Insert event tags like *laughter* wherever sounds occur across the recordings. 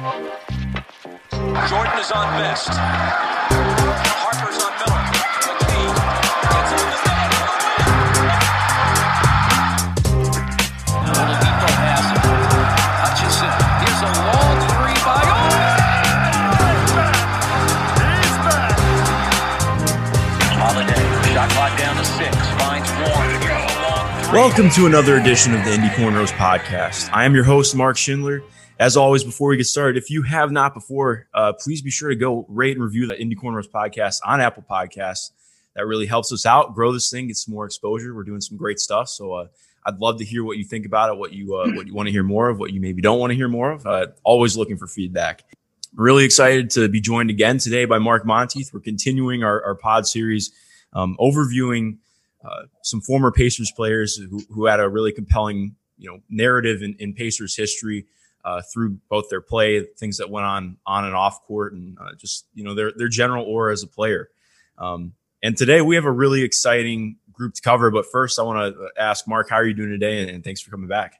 Jordan is on best. Harper's on Miller. Has. Here's a long three by Holiday. Shot clock down to six. Finds Warren. Welcome to another edition of the Indy Cornrows podcast. I am your host, Mark Schindler. As always, before we get started, if you have not before, uh, please be sure to go rate and review the Indy Cornrows podcast on Apple Podcasts. That really helps us out, grow this thing, get some more exposure. We're doing some great stuff. So uh, I'd love to hear what you think about it, what you uh, what you want to hear more of, what you maybe don't want to hear more of. Uh, always looking for feedback. Really excited to be joined again today by Mark Monteith. We're continuing our, our pod series, um, overviewing uh, some former Pacers players who, who had a really compelling, you know, narrative in, in Pacers history uh, through both their play, things that went on on and off court, and uh, just you know their their general aura as a player. Um, and today we have a really exciting group to cover. But first, I want to ask Mark, how are you doing today? And, and thanks for coming back.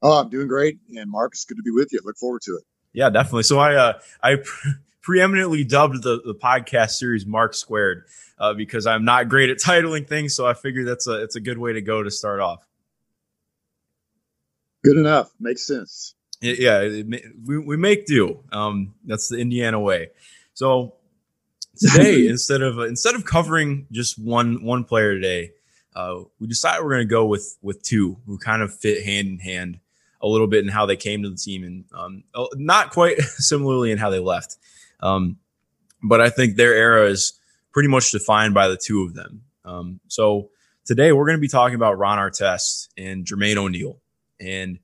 Oh, I'm doing great. And Mark, it's good to be with you. Look forward to it. Yeah, definitely. So I uh, I *laughs* preeminently dubbed the, the podcast series Mark Squared uh, because I'm not great at titling things. So I figured that's a it's a good way to go to start off. Good enough. Makes sense. It- yeah, it, we, we make do. Um, that's the Indiana way. So today, *laughs* instead of uh, instead of covering just one one player today, uh, we decided we're going to go with with two who kind of fit hand in hand a little bit in how they came to the team and um, not quite *laughs* similarly in how they left. Um, but I think their era is pretty much defined by the two of them. Um, so today we're going to be talking about Ron Artest and Jermaine O'Neal. And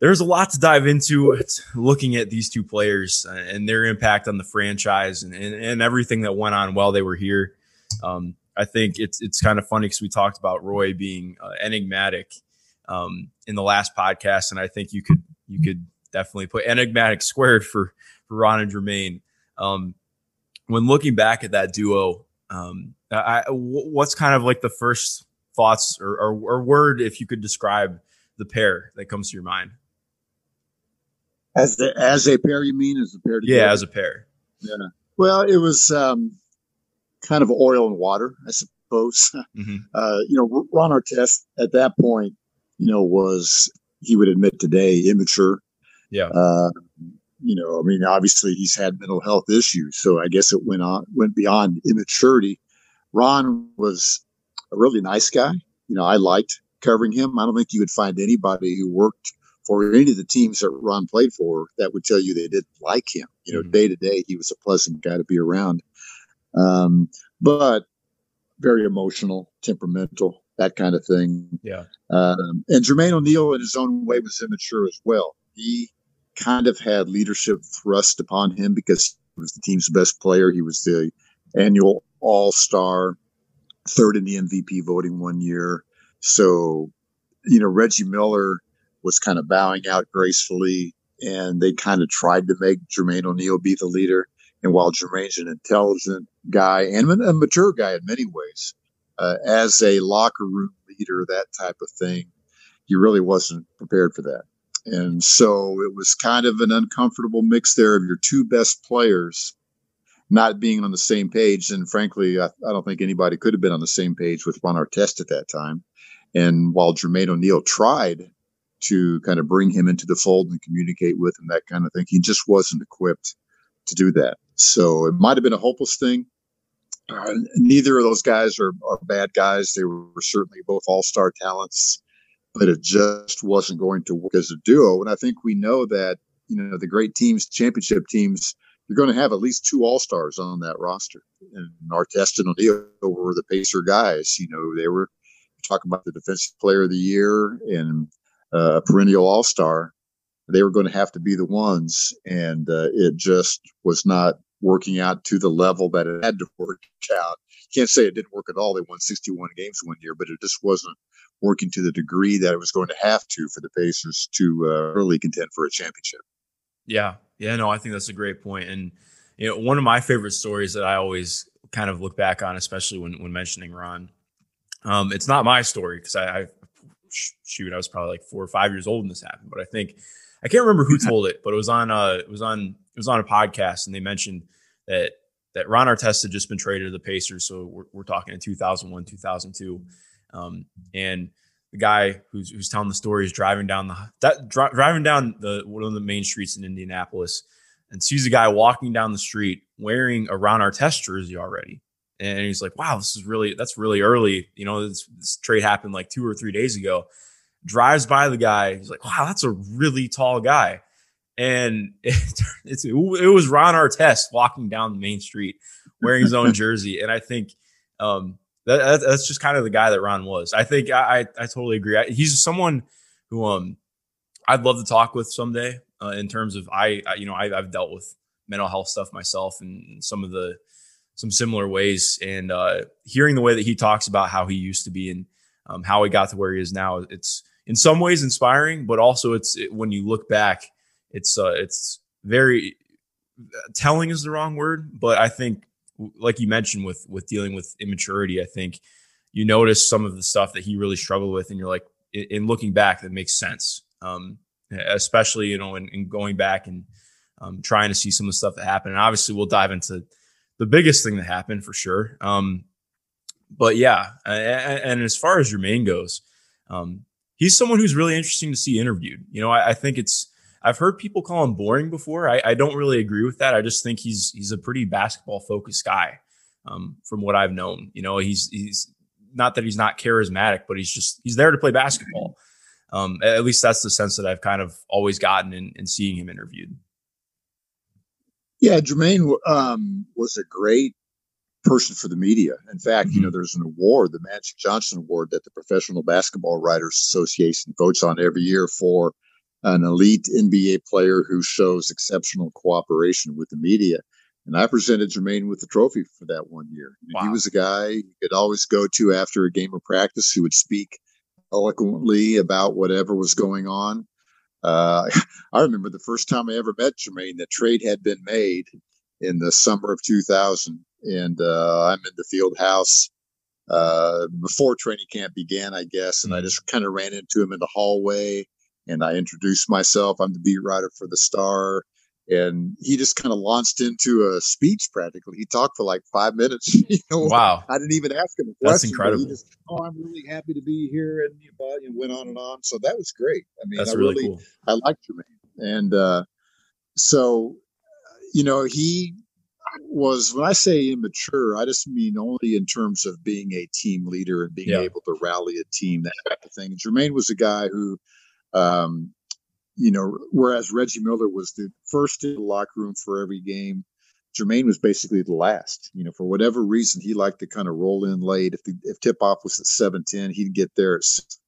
there's a lot to dive into looking at these two players and their impact on the franchise and, and, and everything that went on while they were here. Um, I think it's it's kind of funny because we talked about Roy being uh, enigmatic um, in the last podcast, and I think you could you could definitely put enigmatic squared for for Ron and Jermaine. Um, when looking back at that duo, um, I- what's kind of like the first thoughts or, or, or word if you could describe the pair that comes to your mind? As the, as a pair, you mean as a pair together? Yeah, as a pair. Yeah. well, it was um, kind of oil and water, I suppose. *laughs* Mhm. Uh, you know, Ron Artest at that point, you know, was he would admit today immature. Yeah. Uh, you know, I mean, obviously he's had mental health issues, so I guess it went on went beyond immaturity. Ron was a really nice guy. You know, I liked covering him. I don't think you would find anybody who worked for any of the teams that Ron played for that would tell you they didn't like him. You know, Mhm. day to day, he was a pleasant guy to be around. Um, but very emotional, temperamental, that kind of thing. Yeah. Um, and Jermaine O'Neal, in his own way, was immature as well. He kind of had leadership thrust upon him because he was the team's best player. He was the annual All Star, third in the MVP voting one year. So, you know, Reggie Miller was kind of bowing out gracefully, and they kind of tried to make Jermaine O'Neal be the leader. And while Jermaine's an intelligent guy and a mature guy in many ways, uh, as a locker room leader, that type of thing, he really wasn't prepared for that. And so it was kind of an uncomfortable mix there of your two best players not being on the same page. And frankly, I, I don't think anybody could have been on the same page with Ron Artest at that time. And while Jermaine O'Neal tried to kind of bring him into the fold and communicate with him, that kind of thing, he just wasn't equipped to do that. So it might have been a hopeless thing. Uh, neither of those guys are, are bad guys. They were certainly both all star talents, but it just wasn't going to work as a duo. And I think we know that, you know, the great teams, championship teams, you're going to have at least two all stars on that roster. And Artest and O'Neal were the Pacer guys. You know, they were talking about the defensive player of the year and uh, perennial all star. They were going to have to be the ones. And uh, it just was not working out to the level that it had to work out. Can't say it didn't work at all. They won 61 games one year, but it just wasn't working to the degree that it was going to have to for the Pacers to uh, really contend for a championship. Yeah. Yeah. No, I think that's a great point. And, you know, one of my favorite stories that I always kind of look back on, especially when, when mentioning Ron, um, it's not my story because I, I, sh- shoot, I was probably like four or five years old when this happened, but I think I can't remember who told it, but it was on uh it was on it was on a podcast, and they mentioned that that Ron Artest had just been traded to the Pacers. So we're, we're talking in 2001, 2002, um, and the guy who's who's telling the story is driving down the that dri- driving down the one of the main streets in Indianapolis, and sees a guy walking down the street wearing a Ron Artest jersey already. And he's like, "Wow, this is really that's really early. You know, this, this trade happened like two or three days ago." Drives by the guy. He's like, "Wow, that's a really tall guy." And *laughs* it, it's it was Ron Artest walking down the main street wearing his own *laughs* jersey. And I think um, that, that's just kind of the guy that Ron was. I think I I, I totally agree. I, he's someone who um I'd love to talk with someday. Uh, in terms of I, I you know I, I've dealt with mental health stuff myself and some of the some similar ways. And uh, hearing the way that he talks about how he used to be and um, how he got to where he is now it's in some ways inspiring but also it's it, when you look back it's uh, it's very telling is the wrong word but i think like you mentioned with with dealing with immaturity i think you notice some of the stuff that he really struggled with and you're like in, in looking back that makes sense. Um, especially you know in, in going back and um, trying to see some of the stuff that happened. And obviously we'll dive into the biggest thing that happened for sure um, but yeah and, and, as far as Jermaine goes um, he's someone who's really interesting to see interviewed you know I, I think it's I've heard people call him boring before. I, I, don't really agree with that. I just think he's he's a pretty basketball focused guy, um, from what I've known. You know, he's he's not that he's not charismatic, but he's just he's there to play basketball. Um, at least that's the sense that I've kind of always gotten in, in seeing him interviewed. Yeah, Jermaine um, was a great person for the media. In fact, mm-hmm. you know, there's an award, the Magic Johnson Award, that the Professional Basketball Writers Association votes on every year for an elite NBA player who shows exceptional cooperation with the media. And I presented Jermaine with the trophy for that one year. Wow. He was a guy you could always go to after a game of practice who would speak eloquently about whatever was going on. Uh, *laughs* I remember the first time I ever met Jermaine, the trade had been made in the summer of 2000. And uh, I'm in the field house uh, before training camp began, I guess. And I mm. just kind of ran into him in the hallway and I introduced myself. I'm the beat writer for the Star. And he just kind of launched into a speech practically. He talked for like five minutes. *laughs* you know, wow. I didn't even ask him a question. That's incredible. Just, oh, I'm really happy to be here. And, and went on and on. So that was great. I mean, That's I really, really cool. I liked Jermaine. And uh, so, you know, he was when I say immature, I just mean only in terms of being a team leader and being yeah. able to rally a team, that type of thing. Jermaine was a guy who um, you know, whereas Reggie Miller was the first in the locker room for every game, Jermaine was basically the last. You know, for whatever reason, he liked to kind of roll in late. If the, if tip off was at seven ten, he'd get there at six.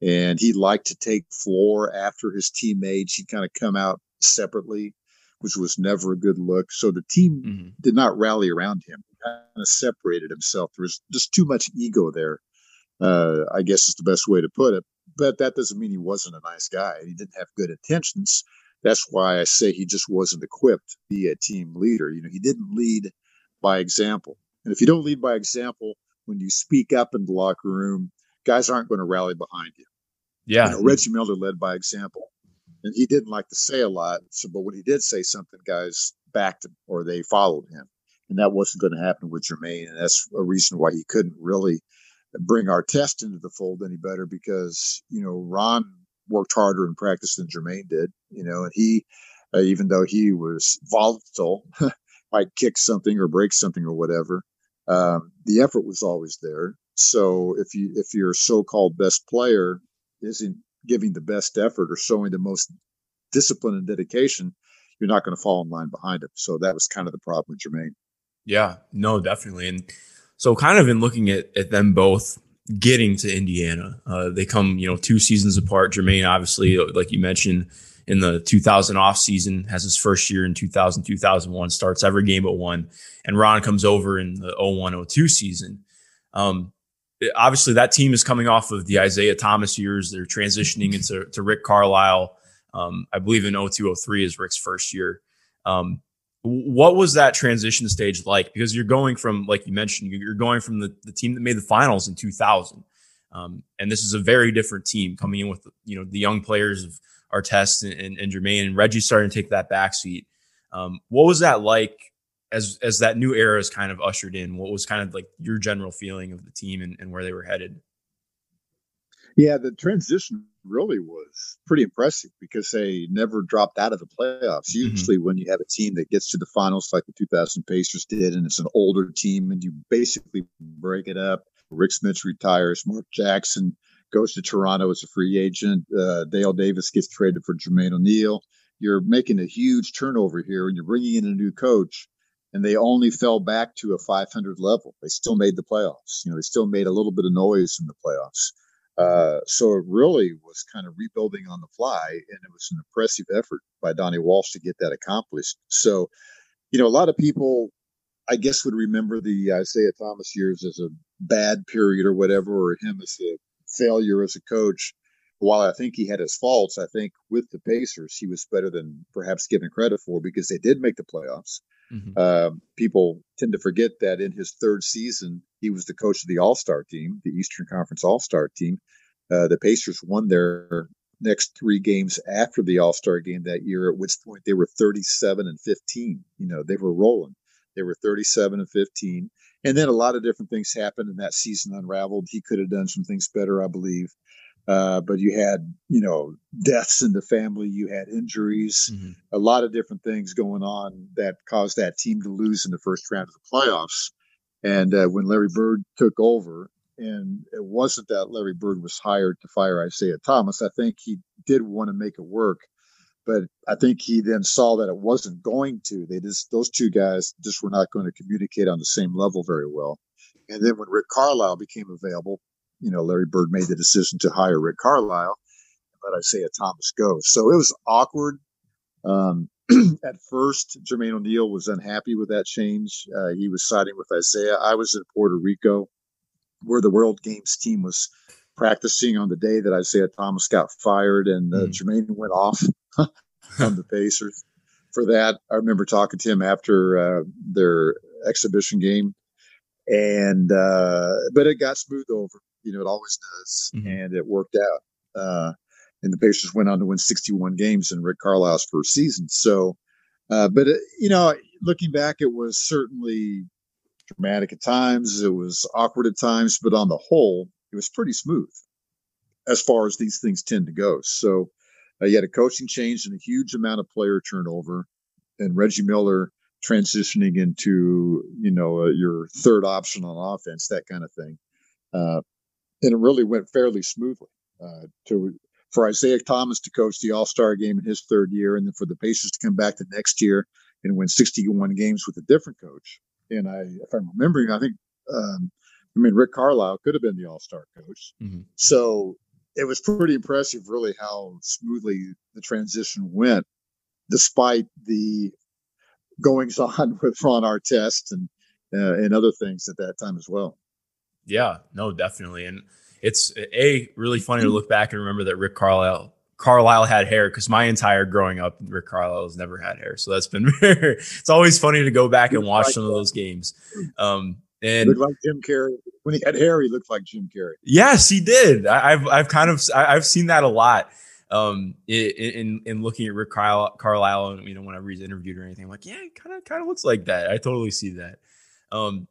And he liked to take floor after his teammates. He'd kind of come out separately, which was never a good look. So the team mm-hmm. did not rally around him. He kind of separated himself. There was just too much ego there. Uh, I guess is the best way to put it but that doesn't mean he wasn't a nice guy. He didn't have good intentions. That's why I say he just wasn't equipped to be a team leader. You know, he didn't lead by example. And if you don't lead by example, when you speak up in the locker room, guys aren't going to rally behind you. Yeah. You know, Reggie Miller led by example. And he didn't like to say a lot. So, but when he did say something, guys backed him or they followed him. And that wasn't going to happen with Jermaine. And that's a reason why he couldn't really bring Artest into the fold any better because you know Ron worked harder in practice than Jermaine did. You know, and he, uh, even though he was volatile, *laughs* might kick something or break something or whatever, um, the effort was always there. So if you if your so-called best player isn't giving the best effort or showing the most discipline and dedication, you're not going to fall in line behind him. So that was kind of the problem with Jermaine. Yeah, no, definitely. And so, kind of in looking at, at them both getting to Indiana, uh, they come, you know, two seasons apart. Jermaine, obviously, like you mentioned, in the 2000 off season, has his first year in 2000, 2001, starts every game but one. And Ron comes over in the 01, 02 season. Um, obviously, that team is coming off of the Isiah Thomas years. They're transitioning into to Rick Carlisle. Um, I believe in 02, 03 is Rick's first year. Um, what was that transition stage like? Because you're going from, like you mentioned, you're going from the, the team that made the finals in 2000. Um, and this is a very different team coming in with, you know, the young players of Artest and, and, and Jermaine and Reggie starting to take that backseat. Um, what was that like as as that new era is kind of ushered in? What was kind of like your general feeling of the team and, and where they were headed? Yeah, the transition really was pretty impressive because they never dropped out of the playoffs. Mm-hmm. Usually, mm-hmm. when you have a team that gets to the finals, like the 2000 Pacers did, and it's an older team, and you basically break it up. Rik Smits retires, Mark Jackson goes to Toronto as a free agent, uh, Dale Davis gets traded for Jermaine O'Neal. You're making a huge turnover here, and you're bringing in a new coach and they only fell back to a 500 level. They still made the playoffs. You know, they still made a little bit of noise in the playoffs. Uh, so it really was kind of rebuilding on the fly, and it was an impressive effort by Donnie Walsh to get that accomplished. So, you know, a lot of people, I guess, would remember the Isiah Thomas years as a bad period or whatever, or him as a failure as a coach. While I think he had his faults, I think with the Pacers, he was better than perhaps given credit for because they did make the playoffs. Mm-hmm. Uh, people tend to forget that in his third season, he was the coach of the All Star team, the Eastern Conference All Star team. Uh, the Pacers won their next three games after the All Star game that year, at which point they were 37 and 15. You know, they were rolling. They were 37 and 15. And then a lot of different things happened, and that season unraveled. He could have done some things better, I believe. Uh, but you had, you know, deaths in the family, you had injuries, mm-hmm. a lot of different things going on that caused that team to lose in the first round of the playoffs. And uh, when Larry Bird took over, and it wasn't that Larry Bird was hired to fire Isiah Thomas, I think he did want to make it work. But I think he then saw that it wasn't going to. They just those two guys just were not going to communicate on the same level very well. And then when Rick Carlisle became available, you know, Larry Bird made the decision to hire Rick Carlisle and let Isiah Thomas go. So it was awkward. Um, *clears throat* at first, Jermaine O'Neal was unhappy with that change. Uh, he was siding with Isiah. I was in Puerto Rico, where the World Games team was practicing on the day that Isiah Thomas got fired, and uh, mm. Jermaine went off *laughs* on the *laughs* Pacers. For that, I remember talking to him after uh, their exhibition game, and uh, but it got smoothed over. You know, it always does, mm-hmm. and it worked out. Uh, and the Pacers went on to win 61 games in Rick Carlisle's first season. So, uh, but it, uh, you know, looking back, it was certainly dramatic at times. It was awkward at times, but on the whole, it was pretty smooth as far as these things tend to go. So, uh, you had a coaching change and a huge amount of player turnover, and Reggie Miller transitioning into you know uh, your third option on offense, that kind of thing. Uh, and it really went fairly smoothly. Uh, to for Isiah Thomas to coach the All Star game in his third year, and then for the Pacers to come back the next year and win 61 games with a different coach. And I, if I'm remembering, I think, um, I mean, Rick Carlisle could have been the All Star coach. Mm-hmm. So it was pretty impressive, really, how smoothly the transition went, despite the goings on *laughs* with Ron Artest and uh, and other things at that time as well. Yeah, no, definitely. And it's a really funny to look back and remember that Rick Carlisle Carlisle had hair because my entire growing up, Rick Carlisle has never had hair. So that's been *laughs* it's always funny to go back and watch like some that. of those games. Um, and looked like Jim Carrey when he had hair. He looked like Jim Carrey. Yes, he did. I, have I've kind of I've seen that a lot. Um, in in looking at Rick Carlisle, Carlisle, and you know whenever he's interviewed or anything, I'm like, yeah, kind of kind of looks like that. I totally see that. Um,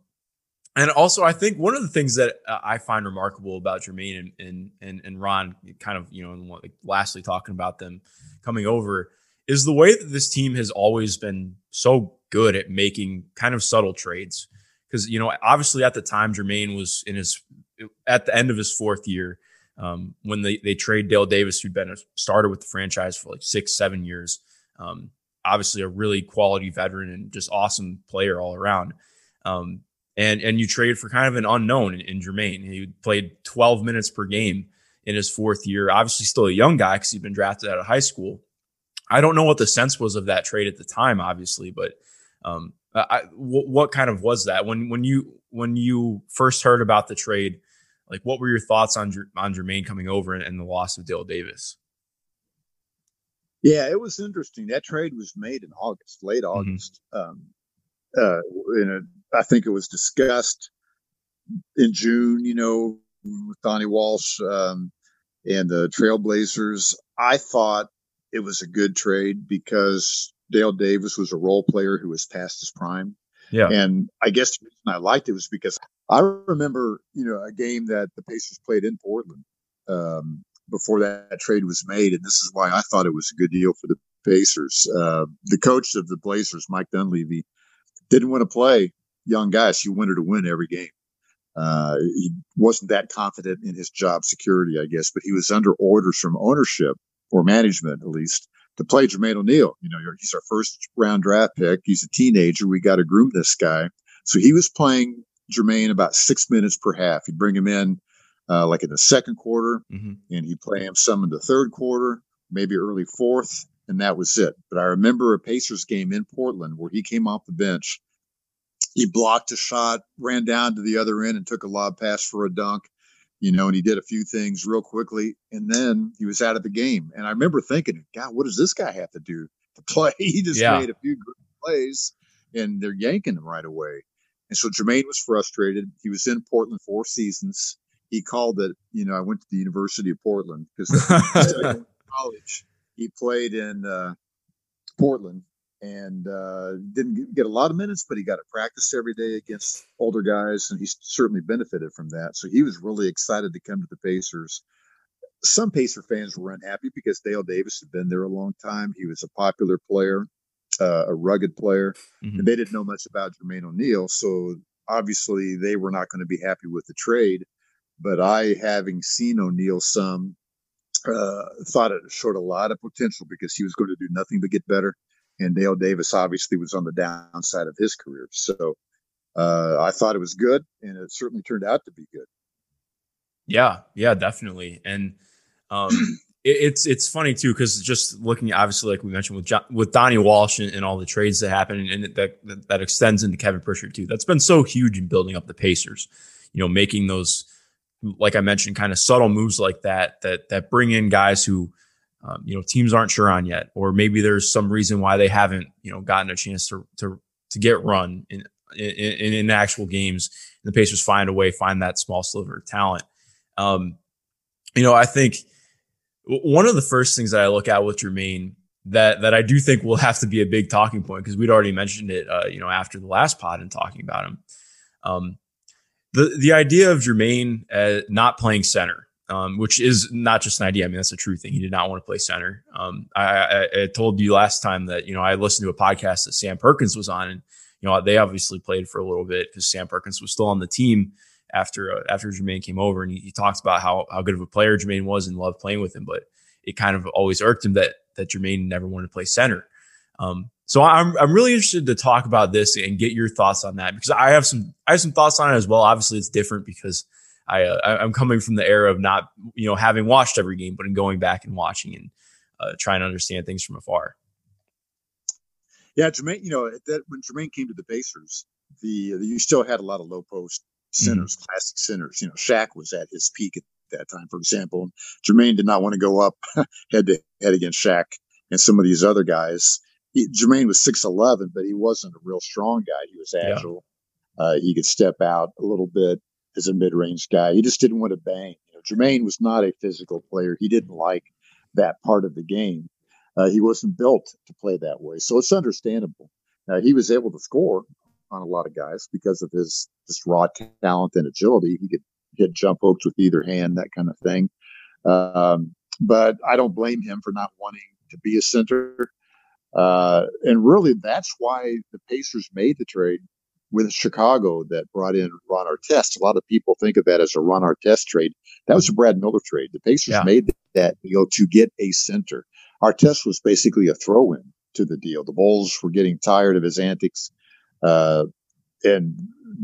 and also, I think one of the things that uh, I find remarkable about Jermaine and and and, and Ron, kind of you know, lastly talking about them coming over, is the way that this team has always been so good at making kind of subtle trades. Because you know, obviously at the time, Jermaine was in his at the end of his fourth year um, when they they trade Dale Davis, who'd been a starter with the franchise for like six, seven years. Um, obviously, a really quality veteran and just awesome player all around. Um, and and you trade for kind of an unknown in, in Jermaine. He played 12 minutes per game in his fourth year. Obviously, still a young guy because he'd been drafted out of high school. I don't know what the sense was of that trade at the time, obviously, but um, I, w- what kind of was that when when you when you first heard about the trade? Like, what were your thoughts on on Jermaine coming over and, and the loss of Dale Davis? Yeah, it was interesting. That trade was made in August, late mm-hmm. August. Mm-hmm. Um, uh, in a I think it was discussed in June, you know, with Donnie Walsh um, and the Trailblazers. I thought it was a good trade because Dale Davis was a role player who was past his prime. Yeah. And I guess the reason I liked it was because I remember, you know, a game that the Pacers played in Portland um, before that trade was made. And this is why I thought it was a good deal for the Pacers. Uh, the coach of the Blazers, Mike Dunleavy, didn't want to play young guys. He wanted to win every game. Uh, he wasn't that confident in his job security, I guess, but he was under orders from ownership or management, at least, to play Jermaine O'Neal. You know, he's our first round draft pick. He's a teenager. We got to groom this guy. So he was playing Jermaine about six minutes per half. He'd bring him in uh, like in the second quarter, mm-hmm. and he'd play him some in the third quarter, maybe early fourth, and that was it. But I remember a Pacers game in Portland where he came off the bench. He blocked a shot, ran down to the other end, and took a lob pass for a dunk you know, and he did a few things real quickly, and then he was out of the game. And I remember thinking, God, what does this guy have to do to play? *laughs* He just yeah. made a few good plays, and they're yanking him right away. And so Jermaine was frustrated. He was in Portland four seasons. He called it, you know, I went to the University of Portland because *laughs* college. He played in uh, Portland and uh, didn't get a lot of minutes, but he got to practice every day against older guys, and he certainly benefited from that. So he was really excited to come to the Pacers. Some Pacer fans were unhappy because Dale Davis had been there a long time. He was a popular player, uh, a rugged player, mm-hmm. and they didn't know much about Jermaine O'Neal. So obviously, they were not going to be happy with the trade. But I, having seen O'Neal some, uh, thought it showed a lot of potential because he was going to do nothing but get better and Dale Davis obviously was on the downside of his career. So uh, I thought it was good, and it certainly turned out to be good. Yeah, yeah, definitely, and um, *clears throat* it, it's it's funny too because just looking, obviously, like we mentioned with John, with Donnie Walsh and, and, all the trades that happened, and that, that extends into Kevin Pritchard too. That's been so huge in building up the Pacers. You know, making those, like I mentioned, kind of subtle moves like that that that bring in guys who um, you know teams aren't sure on yet, or maybe there's some reason why they haven't you know gotten a chance to to to get run in in, in actual games. And the Pacers find a way, find that small sliver of talent. Um, you know, I think one of the first things that I look at with Jermaine that that I do think will have to be a big talking point because we'd already mentioned it, uh, you know, after the last pod and talking about him. Um, the the idea of Jermaine uh, not playing center um, which is not just an idea. I mean, that's a true thing. He did not want to play center. Um, I, I, I, told you last time that you know I listened to a podcast that Sam Perkins was on, and you know they obviously played for a little bit because Sam Perkins was still on the team after uh, after Jermaine came over, and he, he talked about how how good of a player Jermaine was and loved playing with him, but it kind of always irked him that that Jermaine never wanted to play center. Um, so I'm I'm really interested to talk about this and get your thoughts on that because I have some I have some thoughts on it as well. Obviously, it's different because I uh, I'm coming from the era of not you know having watched every game, but in going back and watching and uh, trying to understand things from afar. Yeah, Jermaine. You know that when Jermaine came to the Pacers, the, the you still had a lot of low post centers, mm-hmm. classic centers. You know, Shaq was at his peak at that time, for example. And Jermaine did not want to go up *laughs* head to head against Shaq and some of these other guys. He, Jermaine was six eleven, but he wasn't a real strong guy. He was agile. Yeah. Uh, he could step out a little bit as a mid-range guy. He just didn't want to bang. You know, Jermaine was not a physical player. He didn't like that part of the game. Uh, he wasn't built to play that way, so it's understandable. Now he was able to score on a lot of guys because of his just raw talent and agility. He could hit jump hooks with either hand, that kind of thing. Um, but I don't blame him for not wanting to be a center. Uh, and really, that's why the Pacers made the trade with Chicago that brought in Ron Artest. A lot of people think of that as a Ron Artest trade. That was a Brad Miller trade. The Pacers yeah. made that deal to get a center. Artest was basically a throw-in to the deal. The Bulls were getting tired of his antics, uh, and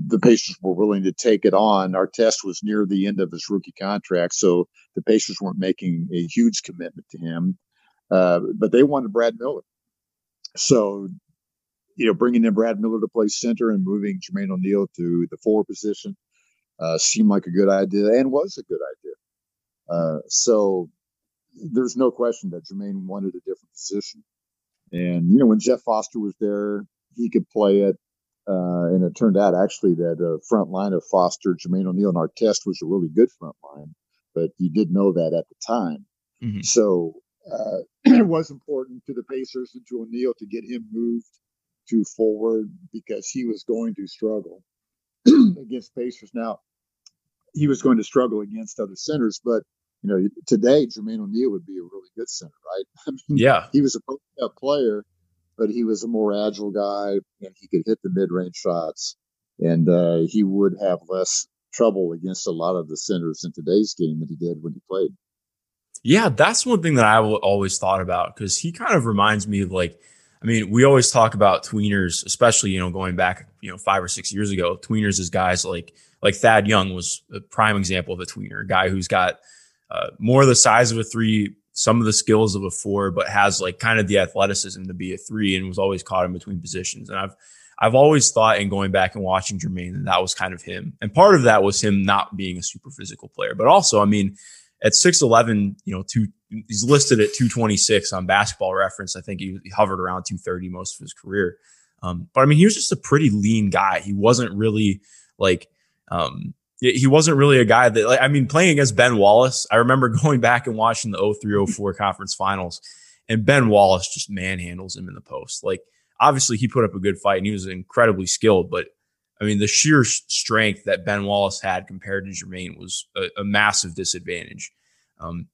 the Pacers were willing to take it on. Artest was near the end of his rookie contract, so the Pacers weren't making a huge commitment to him, uh, but they wanted Brad Miller. So you know, bringing in Brad Miller to play center and moving Jermaine O'Neal to the four position uh, seemed like a good idea and was a good idea. Uh, so there's no question that Jermaine wanted a different position. And, you know, when Jeff Foster was there, he could play it. Uh, and it turned out actually that uh, front line of Foster, Jermaine O'Neal, and Artest was a really good front line, but you did know that at the time. Mm-hmm. So uh, *clears throat* it was important to the Pacers and to O'Neal to get him moved to forward because he was going to struggle *clears throat* against Pacers. Now, he was going to struggle against other centers, but you know, today Jermaine O'Neal would be a really good center, right? *laughs* I mean, yeah, he was a player, but he was a more agile guy, and he could hit the mid-range shots, and uh, he would have less trouble against a lot of the centers in today's game than he did when he played. Yeah, that's one thing that I always thought about because he kind of reminds me of like, I mean, we always talk about tweeners, especially you know going back you know five or six years ago. Tweeners is guys like like Thad Young was a prime example of a tweener, a guy who's got uh, more the size of a three, some of the skills of a four, but has like kind of the athleticism to be a three, and was always caught in between positions. And I've I've always thought in going back and watching Jermaine that that was kind of him, and part of that was him not being a super physical player, but also, I mean at 6'11, you know, two, he's listed at 226 on basketball reference. I think he, hovered around 230 most of his career. Um, but I mean, he was just a pretty lean guy. He wasn't really like, um, he wasn't really a guy that, like, I mean, playing against Ben Wallace, I remember *laughs* going back and watching the 03 04 conference finals, and Ben Wallace just manhandles him in the post. Like, obviously, he put up a good fight and he was incredibly skilled, but I mean, the sheer strength that Ben Wallace had compared to Jermaine was a, a massive disadvantage. Um,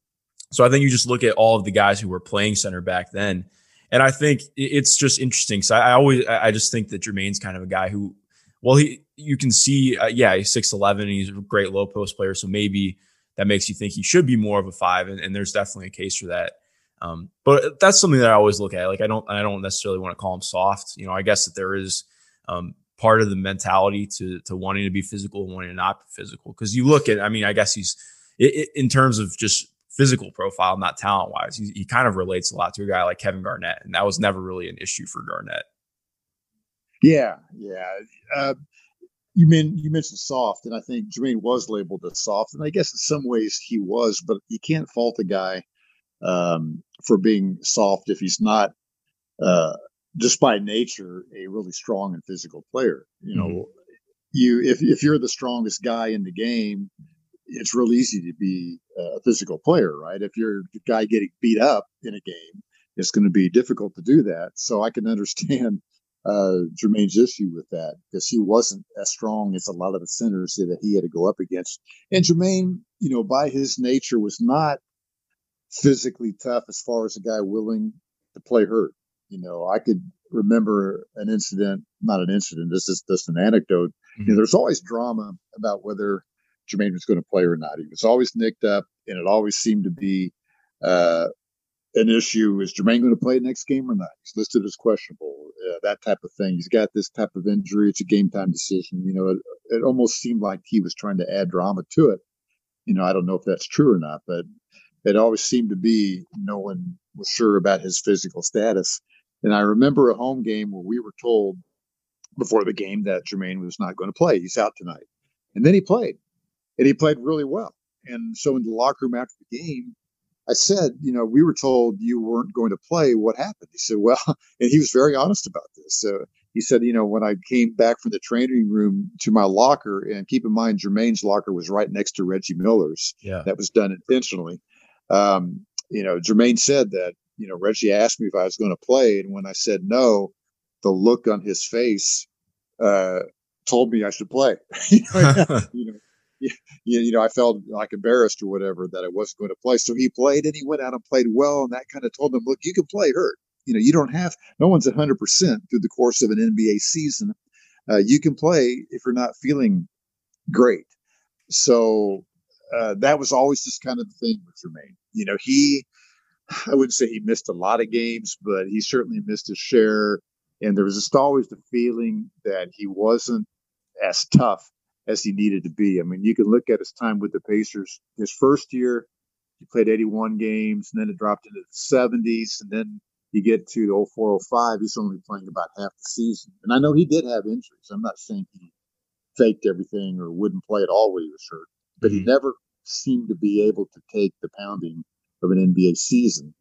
so I think you just look at all of the guys who were playing center back then, and I think it's just interesting. So I, I always, I just think that Jermaine's kind of a guy who, well, he, you can see, uh, yeah, he's six eleven, he's a great low post player, so maybe that makes you think he should be more of a five, and, and there's definitely a case for that. Um, but that's something that I always look at. Like I don't, I don't necessarily want to call him soft. You know, I guess that there is um, part of the mentality to to wanting to be physical and wanting to not be physical. Because you look at, I mean, I guess he's it, it, in terms of just physical profile, not talent wise. He, he kind of relates a lot to a guy like Kevin Garnett, and that was never really an issue for Garnett. Yeah, yeah. Uh, you mean you mentioned soft, and I think Jermaine was labeled as soft, and I guess in some ways he was, but you can't fault a guy um, for being soft if he's not uh, just by nature a really strong and physical player. You know, mm-hmm. you if if you're the strongest guy in the game, it's real easy to be a physical player, right? If you're the guy getting beat up in a game, it's going to be difficult to do that. So I can *laughs* understand uh, Jermaine's issue with that because he wasn't as strong as a lot of the centers that he had to go up against. And Jermaine, you know, by his nature, was not physically tough as far as a guy willing to play hurt. You know, I could remember an incident, not an incident, this is just an anecdote. Mm-hmm. You know, mm-hmm. there's always drama about whether Jermaine was going to play or not. He was always nicked up, and it always seemed to be uh, an issue. Is Jermaine going to play next game or not? He's listed as questionable, uh, that type of thing. He's got this type of injury. It's a game time decision. You know, it, it almost seemed like he was trying to add drama to it. You know, I don't know if that's true or not, but it always seemed to be no one was sure about his physical status. And I remember a home game where we were told before the game that Jermaine was not going to play. He's out tonight. And then he played, and he played really well. And so in the locker room after the game, I said, you know, we were told you weren't going to play. What happened? He said, well, *laughs* and he was very honest about this. So he said, you know, when I came back from the training room to my locker, and keep in mind, Jermaine's locker was right next to Reggie Miller's. Yeah. That was done intentionally. Um, you know, Jermaine said that you know, Reggie asked me if I was going to play, and when I said no, the look on his face uh, told me I should play. *laughs* you, know, *laughs* you, you know, I felt like embarrassed or whatever that I wasn't going to play. So he played, and he went out and played well, and that kind of told him, look, you can play hurt. You know, you don't have no one's hundred percent through the course of an NBA season. Uh, you can play if you're not feeling great. So uh, that was always just kind of the thing with Jermaine. You know, he *sighs* I wouldn't say he missed a lot of games, but he certainly missed his share. And there was just always the feeling that he wasn't as tough as he needed to be. I mean, you can look at his time with the Pacers. His first year, he played 81 games, and then it dropped into the 70s, and then you get to 04, 05, he's only playing about half the season. And I know he did have injuries. I'm not saying he faked everything or wouldn't play at all when he was hurt, but mm-hmm. he never seemed to be able to take the pounding of an NBA season.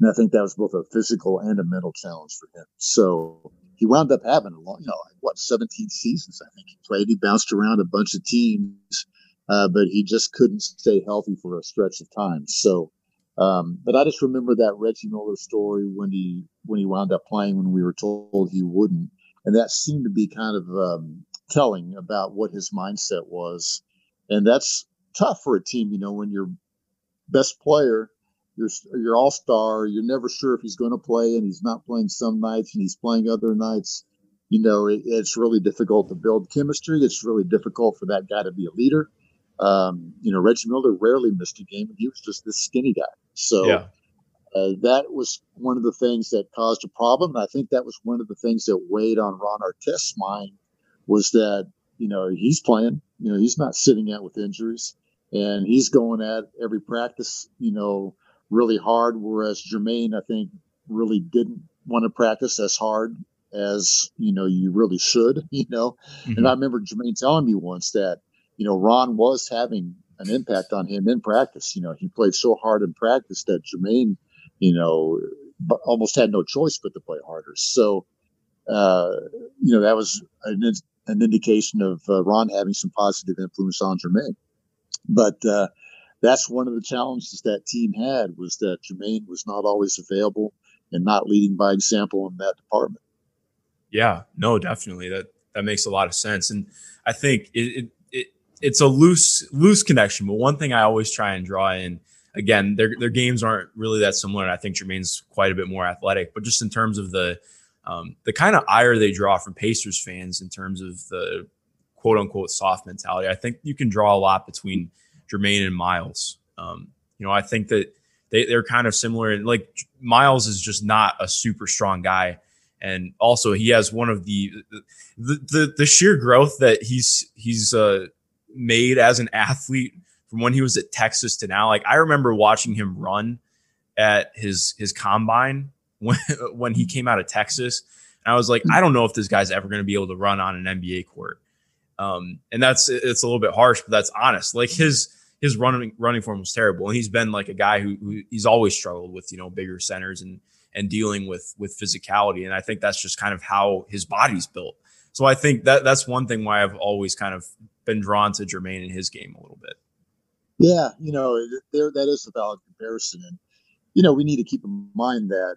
And I think that was both a physical and a mental challenge for him. So he wound up having a long, you know, what, 17 seasons, I think he played. He bounced around a bunch of teams, uh, but he just couldn't stay healthy for a stretch of time. So Um, but I just remember that Reggie Miller story when he when he wound up playing when we were told he wouldn't, and that seemed to be kind of um, telling about what his mindset was, and that's tough for a team. You know, when your best player, your your all star, you're never sure if he's going to play, and he's not playing some nights, and he's playing other nights. You know, it, it's really difficult to build chemistry. It's really difficult for that guy to be a leader. Um, you know, Reggie Miller rarely missed a game, and he was just this skinny guy. So Yeah. uh, that was one of the things that caused a problem. And I think that was one of the things that weighed on Ron Artest's mind was that, you know, he's playing, you know, he's not sitting out with injuries and he's going at every practice, you know, really hard. Whereas Jermaine, I think, really didn't want to practice as hard as, you know, you really should, *laughs* you know. And I remember Jermaine telling me once that, you know, Ron was having an impact on him in practice. You know, he played so hard in practice that Jermaine, you know, almost had no choice but to play harder. So, uh, you know, that was an, an indication of uh, Ron having some positive influence on Jermaine. But uh, that's one of the challenges that team had was that Jermaine was not always available and not leading by example in that department. Yeah, no, definitely. That that makes a lot of sense, and I think it, it, it it's a loose loose connection. But one thing I always try and draw in again, their their games aren't really that similar. And I think Jermaine's quite a bit more athletic, but just in terms of the um, the kind of ire they draw from Pacers fans in terms of the quote unquote soft mentality, I think you can draw a lot between Jermaine and Miles. Um, you know, I think that they, they're kind of similar. And like Miles is just not a super strong guy and also he has one of the the the, the sheer growth that he's he's uh, made as an athlete from when he was at Texas to now. Like I remember watching him run at his his combine when *laughs* when he came out of Texas, and I was like, I don't know if this guy's ever going to be able to run on an NBA court. Um, and that's it's a little bit harsh, but that's honest. Like his his running running form was terrible, and he's been like a guy who, who he's always struggled with, you know, bigger centers and and dealing with with physicality. And I think that's just kind of how his body's built. So I think that that's one thing why I've always kind of been drawn to Jermaine in his game a little bit. Yeah, you know, there that is a valid comparison, and you know, we need to keep in mind that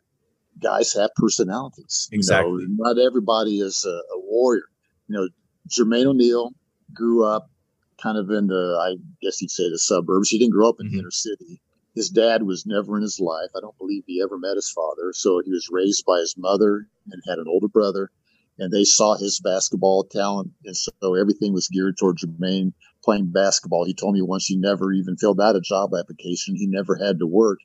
guys have personalities. You know, Exactly. not everybody is a, a warrior. You know, Jermaine O'Neal grew up kind of in the, I guess you'd say, the suburbs. He didn't grow up in the Mhm. inner city. His dad was never in his life. I don't believe he ever met his father. So he was raised by his mother and had an older brother. And they saw his basketball talent. And so everything was geared toward Jermaine playing basketball. He told me once he never even filled out a job application. He never had to work.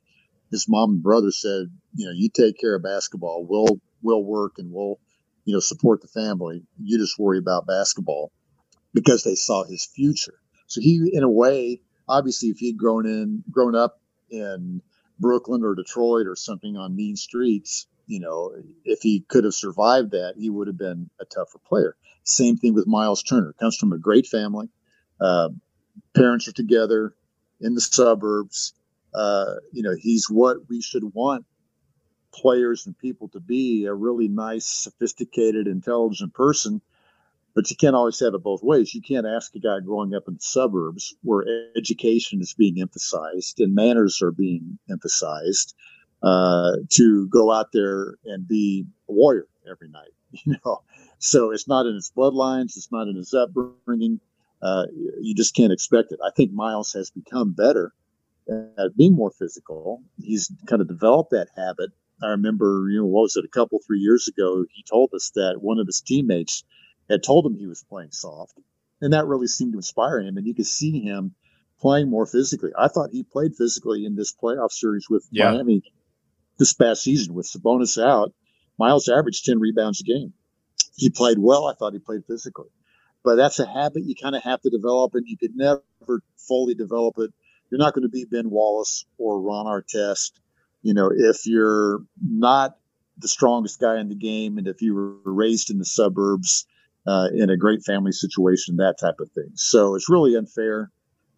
His mom and brother said, you know, you take care of basketball. We'll we'll work and we'll, you know, support the family. You just worry about basketball because they saw his future. So he, in a way, obviously, if he'd grown in, grown up in Brooklyn or Detroit or something on mean streets, you know, if he could have survived that, he would have been a tougher player. Same thing with Miles Turner. Comes from a great family. Uh, parents are together in the suburbs. Uh, you know, he's what we should want players and people to be a really nice, sophisticated, intelligent person. But you can't always have it both ways. You can't ask a guy growing up in the suburbs where education is being emphasized and manners are being emphasized uh, to go out there and be a warrior every night. *laughs* You know, so it's not in his bloodlines. It's not in his upbringing. Uh, you just can't expect it. I think Miles has become better at being more physical. He's kind of developed that habit. I remember, you know, what was it, a couple, three years ago, he told us that one of his teammates had told him he was playing soft. And that really seemed to inspire him. And you could see him playing more physically. I thought he played physically in this playoff series with Yeah. Miami this past season with Sabonis out. Miles averaged 10 rebounds a game. He played well. I thought he played physically. But that's a habit you kind of have to develop, and you could never fully develop it. You're not going to be Ben Wallace or Ron Artest, you know, if you're not the strongest guy in the game, and if you were raised in the suburbs uh, in a great family situation, that type of thing. So it's really unfair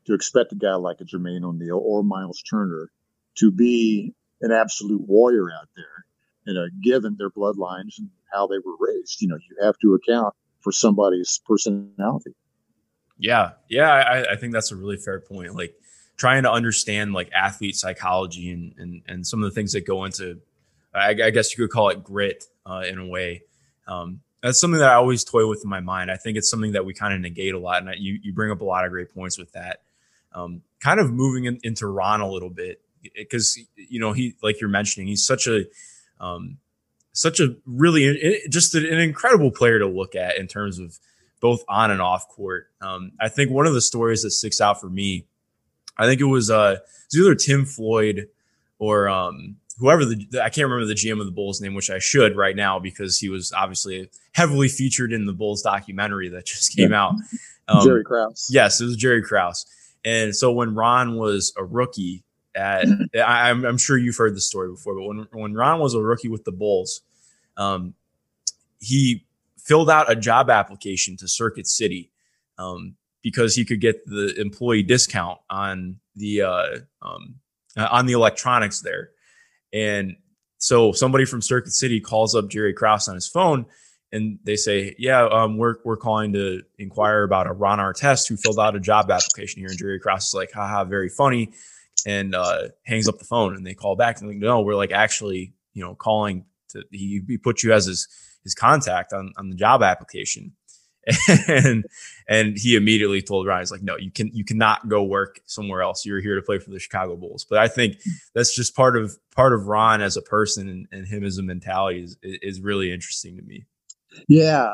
to expect a guy like a Jermaine O'Neal or Miles Turner to be an absolute warrior out there, you know, given their bloodlines and how they were raised. You know, you have to account for somebody's personality. Yeah, yeah, I, I think that's a really fair point. Like trying to understand like athlete psychology and and and some of the things that go into, I, I guess you could call it grit uh, in a way. Um, that's something that I always toy with in my mind. I think it's something that we kind of negate a lot, and I, you you bring up a lot of great points with that. Um, kind of moving in, into Ron a little bit because you know he like you're mentioning he's such a um, such a really just an incredible player to look at in terms of both on and off court. Um, I think one of the stories that sticks out for me, I think it was uh, it was either Tim Floyd or um, whoever the I can't remember the GM of the Bulls name, which I should right now because he was obviously heavily featured in the Bulls documentary that *laughs* just came out. *laughs* Um, Jerry Krause. Yes, it was Jerry Krause. And so when Ron was a rookie, at I, am I'm sure you've heard the story before, but when when Ron was a rookie with the Bulls, um, he filled out a job application to Circuit City um, because he could get the employee discount on the uh, um, on the electronics there, and so somebody from Circuit City calls up Jerry Krause on his phone and they say, "Yeah, um, we're we're calling to inquire about a Ron Artest who filled out a job application here." And Jerry Krause is like, "Haha, very funny," and uh, hangs up the phone. And they call back and like, "No, we're like actually, you know, calling to he, he put you as his his contact on on the job application." And and he immediately told Ryan, he's like, no, you can you cannot go work somewhere else. You're here to play for the Chicago Bulls. But I think that's just part of part of Ron as a person and, and him as a mentality is is really interesting to me. Yeah,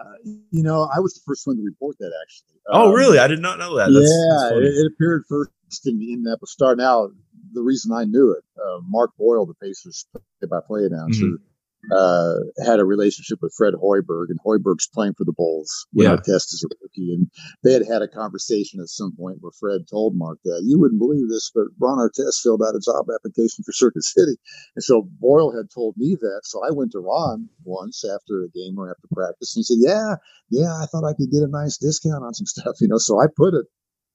you know, I was the first one to report that actually. Oh, um, really? I did not know that. That's, yeah, that's it, it, appeared first in, in the Star. Now, the reason I knew it, uh, Mark Boyle, the Pacers play-by-play announcer, mm-hmm uh, had a relationship with Fred Hoiberg, and Hoiberg's playing for the Bulls when yeah. Artest is a rookie. And they had had a conversation at some point where Fred told Mark that you wouldn't believe this, but Ron Artest filled out a job application for Circuit City. And so Boyle had told me that. So I went to Ron once after a game or after practice, and he said, "Yeah, yeah, I thought I could get a nice discount on some stuff, *laughs* you know." So I put it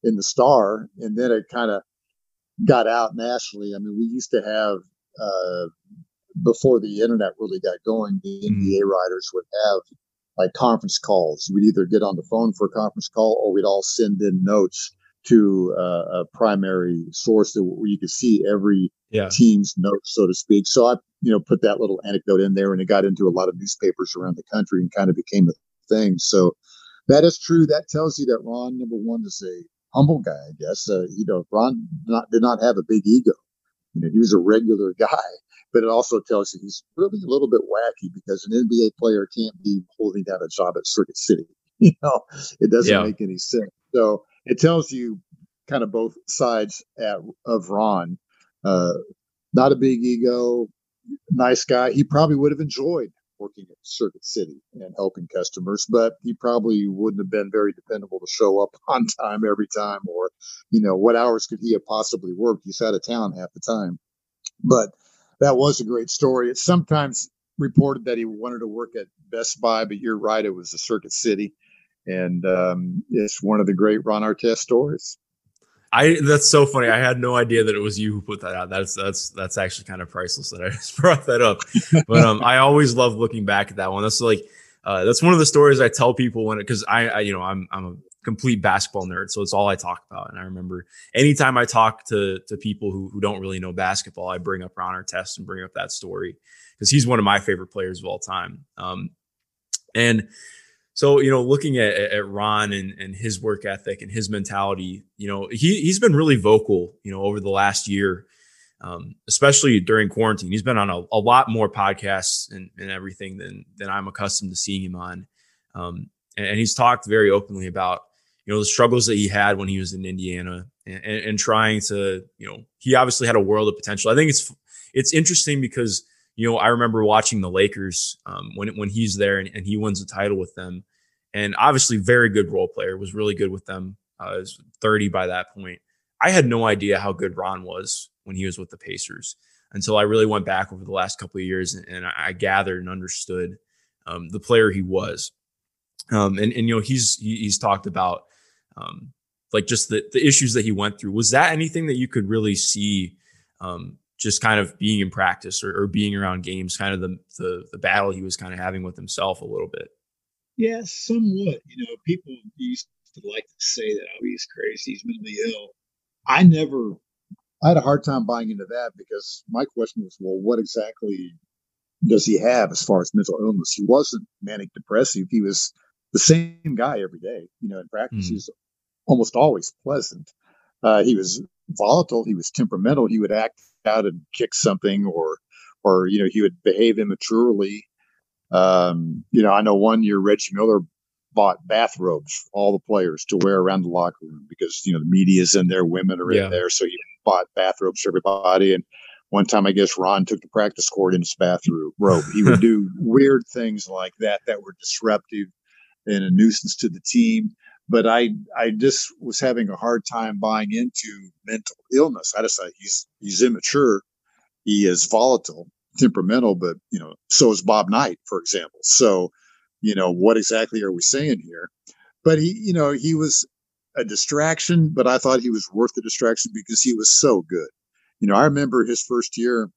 in the Star, and then it kind of got out nationally. I mean, we used to have uh, before the internet really got going, the mm. NBA writers would have like conference calls. We'd either get on the phone for a conference call or we'd all send in notes to uh, a primary source that, where you could see every yeah. team's notes, so to speak. So I, you know, put that little anecdote in there and it got into a lot of newspapers around the country and kind of became a thing. So that is true. That tells you that Ron, number one, is a humble guy, I guess. Uh, you know, Ron not, did not have a big ego. You know, he was a regular guy but it also tells you he's really a little bit wacky because an NBA player can't be holding down a job at Circuit City. *laughs* You know, it doesn't yeah. make any sense. So it tells you kind of both sides at, of Ron. Uh, not a big ego, nice guy. He probably would have enjoyed working at Circuit City and helping customers, but he probably wouldn't have been very dependable to show up *laughs* on time every time, or you know, what hours could he have possibly worked? He's out of town half the time. But that was a great story. It's sometimes reported that he wanted to work at Best Buy, but you're right, it was a Circuit City, and um, it's one of the great Ron Artest stories. I that's so funny. I had no idea that it was you who put that out. That's that's that's actually kind of priceless that I *laughs* just brought that up. But um, I always love looking back at that one. That's like uh, that's one of the stories I tell people when because I, I you know I'm I'm a complete basketball nerd. So it's all I talk about. And I remember anytime I talk to, to people who, who don't really know basketball, I bring up Ron Artest and bring up that story because he's one of my favorite players of all time. Um, and so, you know, looking at, at Ron and, and his work ethic and his mentality, you know, he, he's been really vocal, you know, over the last year, um, especially during quarantine. He's been on a, a lot more podcasts and, and everything than, than I'm accustomed to seeing him on. Um, and, and he's talked very openly about you know the struggles that he had when he was in Indiana and, and, and, trying to you know he obviously had a world of potential. I think it's it's interesting because you know I remember watching the Lakers um, when when he's there and, and, he wins the title with them, and obviously very good role player was really good with them. Uh, was 30 by that point. I had no idea how good Ron was when he was with the Pacers until I really went back over the last couple of years and, and I gathered and understood um, the player he was. Um, and and you know he's he's talked about um, like just the, the issues that he went through. Was that anything that you could really see um, just kind of being in practice or, or, being around games, kind of the, the, the battle he was kind of having with himself a little bit? Yeah, somewhat. You know, people used to like to say that oh, he's crazy, he's mentally ill. I never I had a hard time buying into that because my question was, well, what exactly does he have as far as mental illness? He wasn't manic depressive. He was the same guy every day. You know, in practice, Mm. he was almost always pleasant. Uh, he was volatile. He was temperamental. He would act out and kick something, or, or you know, he would behave immaturely. Um, you know, I know one year Reggie Miller bought bathrobes for all the players to wear around the locker room because you know the media's in there, women are Yeah. in there, so he bought bathrobes for everybody. And one time, I guess Ron took the practice court in his bathrobe. robe. He would *laughs* do weird things like that that were disruptive and a nuisance to the team. But I, I just was having a hard time buying into mental illness. I decided he's he's immature, he is volatile, temperamental, but you know, so is Bob Knight, for example. So, you know, what exactly are we saying here? But he, you know, he was a distraction, but I thought he was worth the distraction because he was so good. You know, I remember his first year,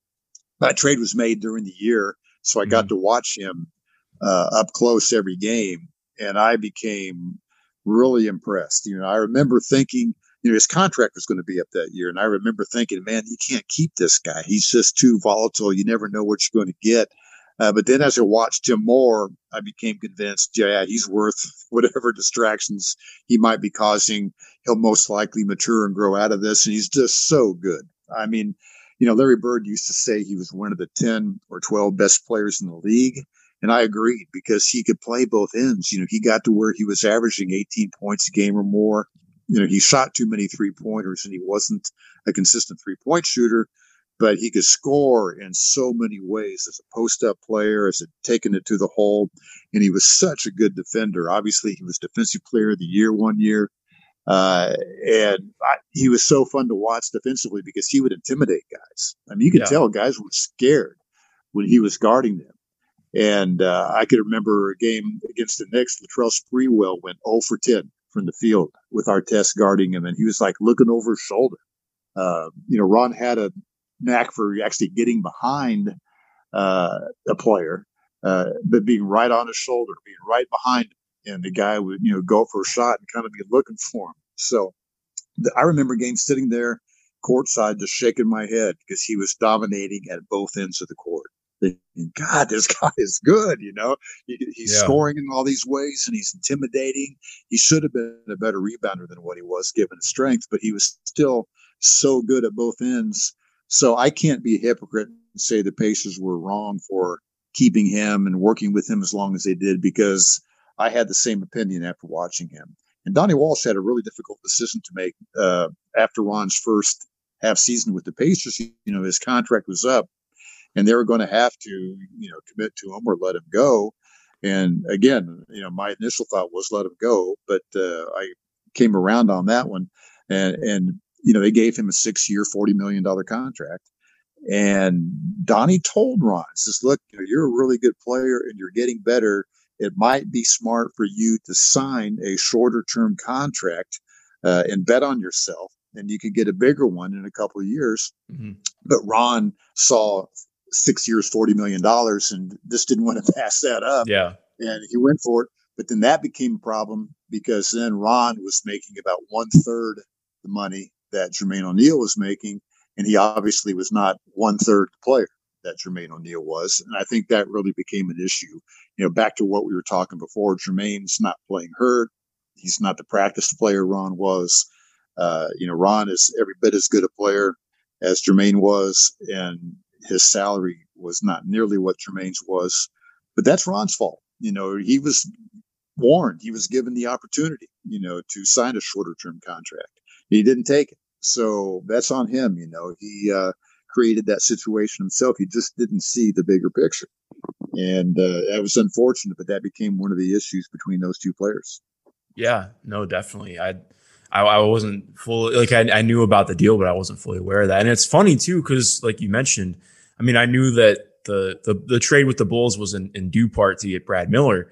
that trade was made during the year. So I got to watch him uh, up close every game, and I became really impressed. You know, I remember thinking, you know, his contract was going to be up that year, and I remember thinking, man, you can't keep this guy. He's just too volatile. You never know what you're going to get. Uh, but then as I watched him more, I became convinced, yeah, he's worth *laughs* whatever distractions he might be causing. He'll most likely mature and grow out of this. And he's just so good. I mean, you know, Larry Bird used to say he was one of the 10 or 12 best players in the league. And I agreed because he could play both ends. You know, he got to where he was averaging 18 points a game or more. You know, he shot too many three pointers and he wasn't a consistent three point shooter, but he could score in so many ways as a post up player, as a taking it to the hole. And he was such a good defender. Obviously, he was defensive player of the year one year. Uh, and I, he was so fun to watch defensively because he would intimidate guys. I mean, you could Yeah. tell guys were scared when he was guarding them. And uh, I could remember a game against the Knicks. Latrell Sprewell went 0 for 10 from the field with Artest guarding him, and he was like looking over his shoulder. Uh, you know, Ron had a knack for actually getting behind uh, a player, uh, but being right on his shoulder, being right behind him, and the guy would you know go for a shot and kind of be looking for him. So the, I remember games sitting there courtside, just shaking my head because he was dominating at both ends of the court. Thinking, God, this *laughs* guy is good. You know, he, he's Yeah. scoring in all these ways and he's intimidating. He should have been a better rebounder than what he was given his strength, but he was still so good at both ends. So I can't be a hypocrite and say the Pacers were wrong for keeping him and working with him as long as they did because I had the same opinion after watching him. And Donnie Walsh had a really difficult decision to make uh, after Ron's first half season with the Pacers. You know, his contract was up, and they were going to have to, you know, commit to him or let him go. And again, you know, my initial thought was let him go, but uh, I came around on that one, and and you know they gave him a six-year, forty million dollar contract. And Donnie told Ron, says, "Look, you know, you're a really good player, and you're getting better. It might be smart for you to sign a shorter-term contract uh, and bet on yourself, and you could get a bigger one in a couple of years." Mhm. But Ron saw six years, forty million dollars, and just didn't want to *laughs* pass that up Yeah. and he went for it. But then that became a problem because then Ron was making about one third the money that Jermaine O'Neal was making, and he obviously was not one third the player that Jermaine O'Neal was. And I think that really became an issue. You know, back to what we were talking before, Jermaine's not playing hurt. He's not the practice player Ron was. Uh, you know, Ron is every bit as good a player as Jermaine was, and his salary was not nearly what Jermaine's was. But that's Ron's fault. You know, he was warned, he was given the opportunity, you know, to sign a shorter term contract. He didn't take it. So that's on him. You know, he uh, created that situation himself. He just didn't see the bigger picture. And uh, that was unfortunate, but that became one of the issues between those two players. Yeah, no, definitely. I, I, I wasn't fully like I, I knew about the deal, but I wasn't fully aware of that. And it's funny too, because like you mentioned, I mean, I knew that the the, the trade with the Bulls was in, in due part to get Brad Miller.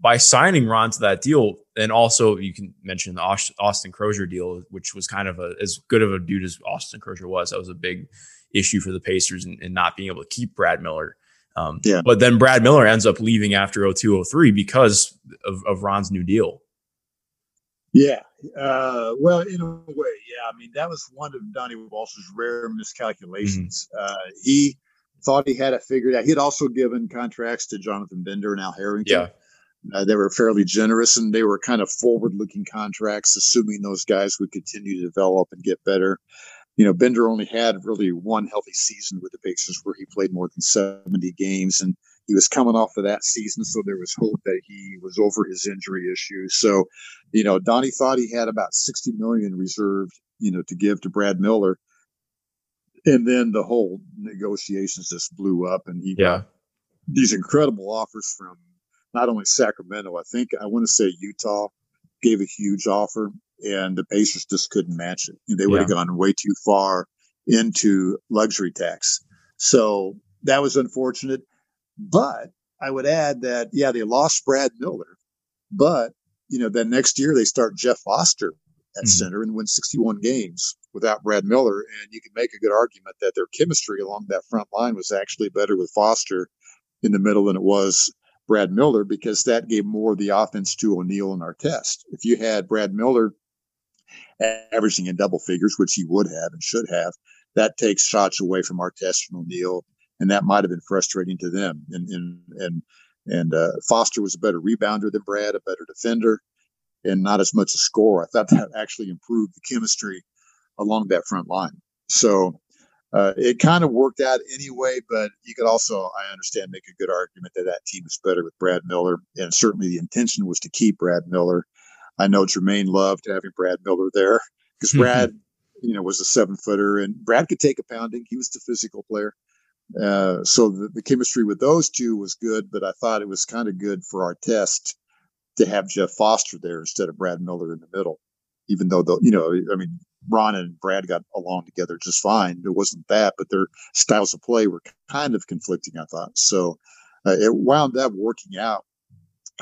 By signing Ron to that deal, and also you can mention the Austin Croshere deal, which was kind of a as good of a dude as Austin Croshere was. That was a big issue for the Pacers and, not being able to keep Brad Miller. Um, Yeah. But then Brad Miller ends up leaving after 0203 because of, of Ron's new deal. Yeah. Uh, well, in a way. I mean, that was one of Donnie Walsh's rare miscalculations. Mm-hmm. Uh, he thought he had it figured out. He had also given contracts to Jonathan Bender and Al Harrington. Yeah. Uh, they were fairly generous and they were kind of forward looking contracts, assuming those guys would continue to develop and get better. You know, Bender only had really one healthy season with the Pacers where he played more than 70 games. And he was coming off of that season, so there was hope that he was over his injury issues. So, you know, Donnie thought he had about 60 million reserved, you know, to give to Brad Miller. And then the whole negotiations just blew up and he yeah. these incredible offers from not only Sacramento, I think I want to say Utah gave a huge offer and the Pacers just couldn't match it. They would yeah. have gone way too far into luxury tax. So that was unfortunate. But I would add that, yeah, they lost Brad Miller, but, you know, then next year they start Jeff Foster at mm-hmm. center and win 61 games without Brad Miller. And you can make a good argument that their chemistry along that front line was actually better with Foster in the middle than it was Brad Miller because that gave more of the offense to O'Neal and Artest. If you had Brad Miller averaging in double figures, which he would have and should have, that takes shots away from Artest and O'Neal and that might have been frustrating to them. And and and and uh, Foster was a better rebounder than Brad, a better defender, and not as much a score. I thought that actually improved the chemistry along that front line. So uh, it kind of worked out anyway. But you could also, I understand, make a good argument that that team is better with Brad Miller, and certainly the intention was to keep Brad Miller. I know Jermaine loved having Brad Miller there because Brad, you know, was a seven footer, and Brad could take a pounding. He was the physical player. Uh, so the, the, chemistry with those two was good, but I thought it was kind of good for Artest to have Jeff Foster there instead of Brad Miller in the middle. Even though the you know, I mean, Ron and Brad got along together just fine. It wasn't that, but their styles of play were kind of conflicting. I thought so. Uh, it wound up working out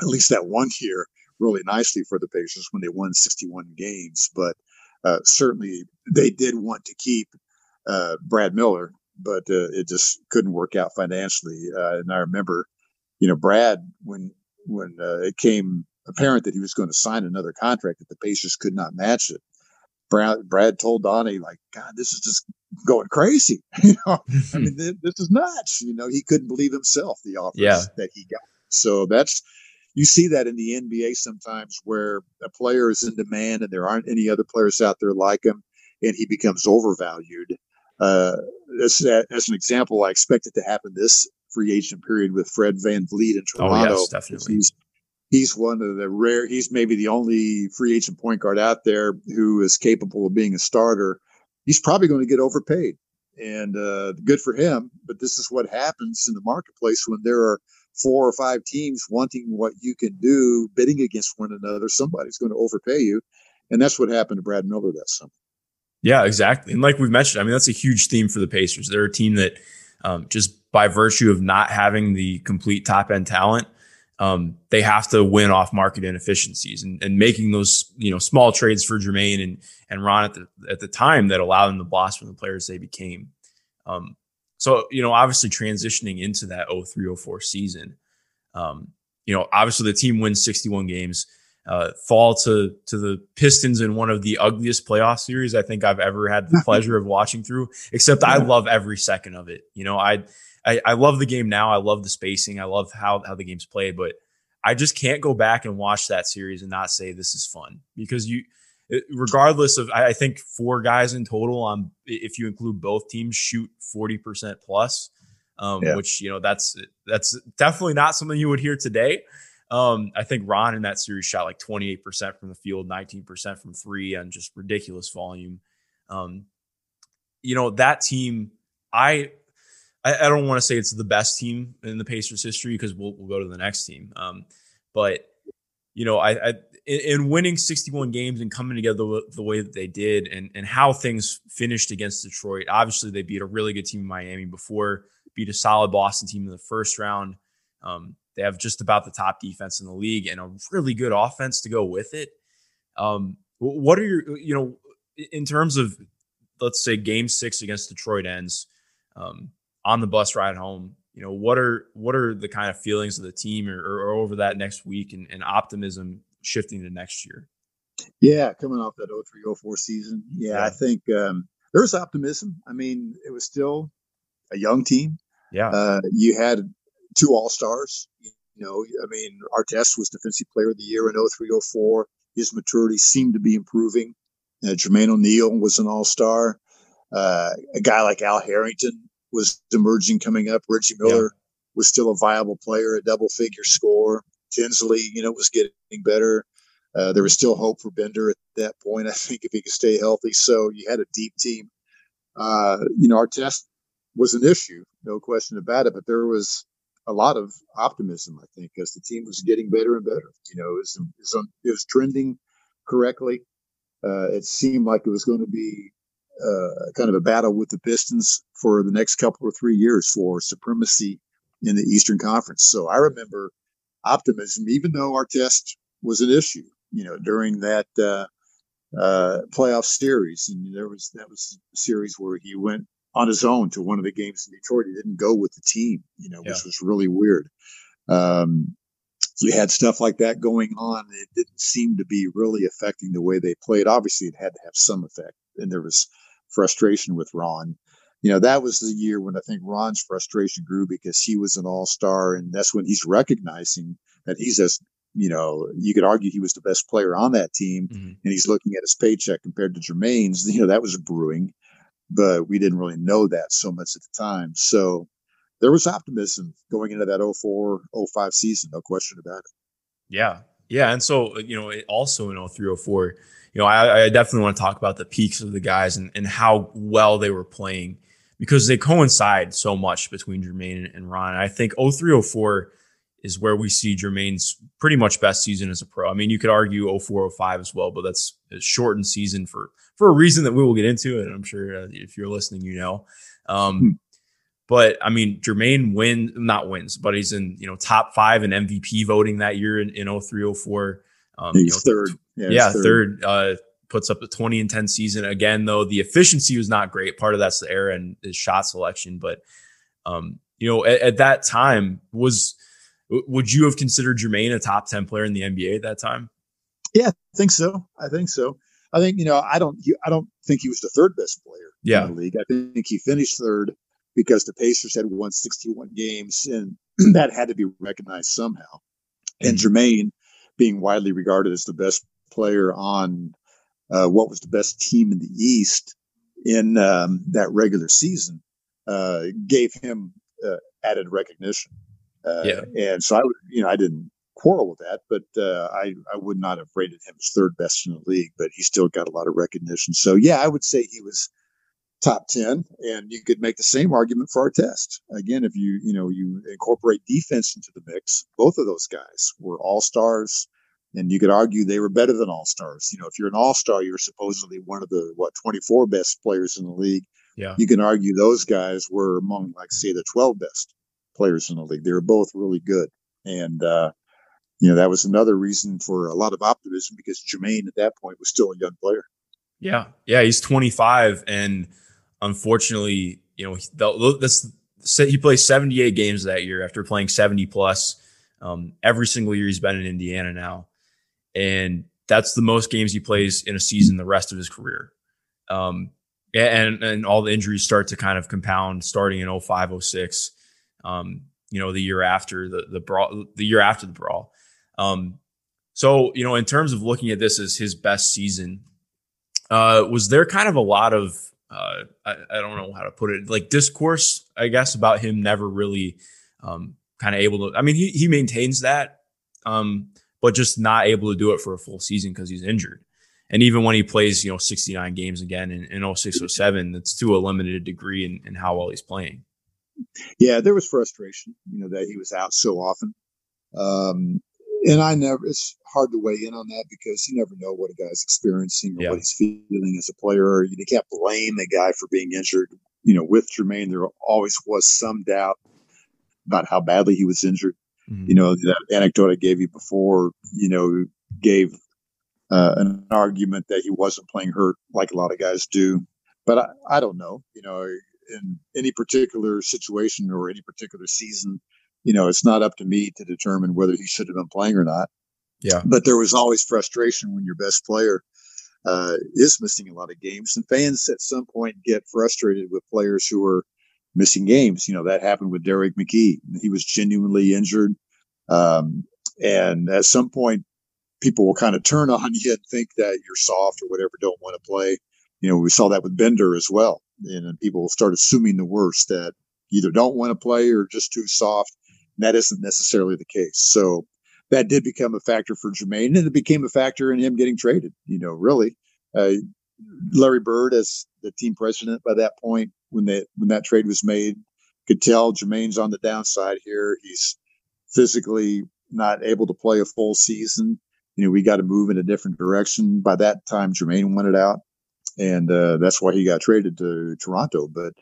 at least that one year really nicely for the Pacers when they won 61 games. But uh, certainly they did want to keep uh, Brad Miller but uh, it just couldn't work out financially. Uh, and I remember, you know, Brad when when uh, it came apparent that he was going to sign another contract that the Pacers could not match it. Brad, Brad told Donnie, like, God, this is just going crazy. *laughs* you know, I mean, *laughs* this, this is nuts. You know, he couldn't believe himself the offers yeah. that he got. So that's you see that in the NBA sometimes where a player is in demand and there aren't any other players out there like him, and he becomes overvalued. Uh, as, as an example, I expect it to happen this free agent period with Fred VanVleet in Toronto. Oh, yes, definitely. He's, he's one of the rare, he's maybe the only free agent point guard out there who is capable of being a starter. He's probably going to get overpaid and uh, good for him. But this is what happens in the marketplace when there are four or five teams wanting what you can do, bidding against one another. Somebody's going to overpay you. And that's what happened to Brad Miller that summer. Yeah, exactly. And like we've mentioned, I mean, that's a huge theme for the Pacers. They're a team that um, just by virtue of not having the complete top end talent, um, they have to win off market inefficiencies and, and, making those you know small trades for Jermaine and and Ron at the at the time that allowed them to blossom the players they became. Um, so you know, obviously transitioning into that 0304 season, um, you know, obviously the team wins 61 games uh, fall to to the Pistons in one of the ugliest playoff series I think I've ever had the *laughs* pleasure of watching through. Except I love every second of it. You know, I, I I love the game now. I love the spacing. I love how how the game's played. But I just can't go back and watch that series and not say this is fun because you, regardless of I think four guys in total on if you include both teams shoot forty percent plus. Um, yeah. which you know that's that's definitely not something you would hear today. Um, I think Ron in that series shot like 28% from the field, 19% from three, and just ridiculous volume. Um, you know, that team, I I, don't want to say it's the best team in the Pacers history because we'll, we'll go to the next team. Um, but you know, I, I in, in, winning 61 games and coming together the, the, way that they did and, and how things finished against Detroit. Obviously, they beat a really good team in Miami before, beat a solid Boston team in the first round. Um, they have just about the top defense in the league and a really good offense to go with it. Um, what are your, you know, in terms of, let's say game six against Detroit ends um, on the bus ride home, you know, what are, what are the kind of feelings of the team or, or over that next week and, and optimism shifting to next year? Yeah, coming off that 0304 season. Yeah, Yeah. I think um, there was optimism. I mean, it was still a young team. Yeah. Uh, you had two All Stars. You know, I mean, Artest was Defensive Player of the Year in 0304. His maturity seemed to be improving. Uh, Jermaine O'Neal was an All Star. Uh, a guy like Al Harrington was emerging coming up. Reggie Miller was still a viable player, a double figure score. Tinsley, you know, was getting better. Uh, there was still hope for Bender at that point, I think, if he could stay healthy. So you had a deep team. Uh, you know, Artest was an issue, no question about it, but there was a lot of optimism, I think, as the team was getting better and better. You know, it was, it was, trending correctly. Uh, it seemed like it was going to be uh, kind of a battle with the Pistons for the next couple or three years for supremacy in the Eastern Conference. So I remember optimism, even though Artest was an issue, you know, during that uh, uh, playoff series. And there was that was a series where he went on his own to one of the games in Detroit. He didn't go with the team, you know, Yeah. which was really weird. Um, you had stuff like that going on. It didn't seem to be really affecting the way they played. Obviously, it had to have some effect, and there was frustration with Ron. You know, that was the year when I think Ron's frustration grew because he was an all star, and that's when he's recognizing that he's as you know, you could argue he was the best player on that team, Mhm. and he's looking at his paycheck compared to Jermaine's. You know, that was brewing, but we didn't really know that so much at the time. So there was optimism going into that 04 05 season, no question about it. Yeah. Yeah. And so, uh, you know, also in 0304, you know, I, I definitely want to talk about the peaks of the guys and, and how well they were playing because they coincide so much between Jermaine and, and Ron. I think 0304 is where we see Jermaine's pretty much best season as a pro. I mean, you could argue 0405 as well, but that's a shortened season for for a reason that we will get into. And I'm sure uh, if you're listening, you know. Um, Hmm. But I mean, Jermaine wins, not wins, but he's in you know top five in MVP voting that year in, in 0304. Um, you know, third. Yeah, he's yeah, third. uh, puts up a 20 and 10 season again. Though the efficiency was not great. Part of that's the error and his shot selection. But um, you know, at, at that time, was would you have considered Jermaine a top 10 player in the NBA at that time? Yeah, I think so. I think so. I think you know. I don't. I don't think he was the third best player Yeah. in the league. I think he finished third because the Pacers had won 61 games, and *clears throat* that had to be recognized somehow. And Jermaine, being widely regarded as the best player on uh, what was the best team in the East in um, that regular season, uh, gave him uh, added recognition. Uh, Yeah. And so I you know, I didn't quarrel with that, but uh, I I would not have rated him as third best in the league, but he still got a lot of recognition. So yeah, I would say he was top 10 and you could make the same argument for Artest again if you you know you incorporate defense into the mix both of those guys were all stars and you could argue they were better than all stars you know if you're an all star you're supposedly one of the what 24 best players in the league Yeah. you can argue those guys were among like say the 12 best players in the league they were both really good and uh you know that was another reason for a lot of optimism because Jermaine at that point was still a young player Yeah. Yeah. He's 25. And unfortunately, you know, the, this, he plays 78 games that year after playing 70 plus. Um, every single year he's been in Indiana now. And that's the most games he plays in a season the rest of his career. Um, and, and all the injuries start to kind of compound starting in 05, 06. Um, you know, the year after the, the brawl, the year after the brawl. Um, so, you know, in terms of looking at this as his best season, uh, was there kind of a lot of uh, I, I don't know how to put it like discourse I guess about him never really um, kind of able to I mean he he maintains that um, but just not able to do it for a full season because he's injured and even when he plays you know 69 games again in, in 06 07 that's to a limited degree in, in how well he's playing yeah, there was frustration, you know, that he was out so often. Um, and I never, it's hard to weigh in on that because you never know what a guy's experiencing or Yeah. what he's feeling as a player. You can't blame a guy for being injured. You know, with Jermaine, there always was some doubt about how badly he was injured. Mhm. You know, that anecdote I gave you before, you know, gave uh, an argument that he wasn't playing hurt like a lot of guys do. But I, I don't know, you know, in any particular situation or any particular season, you know, it's not up to me to determine whether he should have been playing or not. Yeah. But there was always frustration when your best player uh, is missing a lot of games, and fans at some point get frustrated with players who are missing games. You know that happened with Derrick McKey; he was genuinely injured, um, and at some point, people will kind of turn *laughs* on you and think that you're soft or whatever, don't want to play. You know, we saw that with Bender as well, and people will start assuming the worst that either don't want to play or just too soft. And that isn't necessarily the case. So that did become a factor for Jermaine, and it became a factor in him getting traded. You know, really, uh, Larry Bird, as the team president by that point, when that when that trade was made, could tell Jermaine's on the downside here. He's physically not able to play a full season. You know, we got to move in a different direction. By that time, Jermaine wanted out, and uh, that's why he got traded to Toronto. But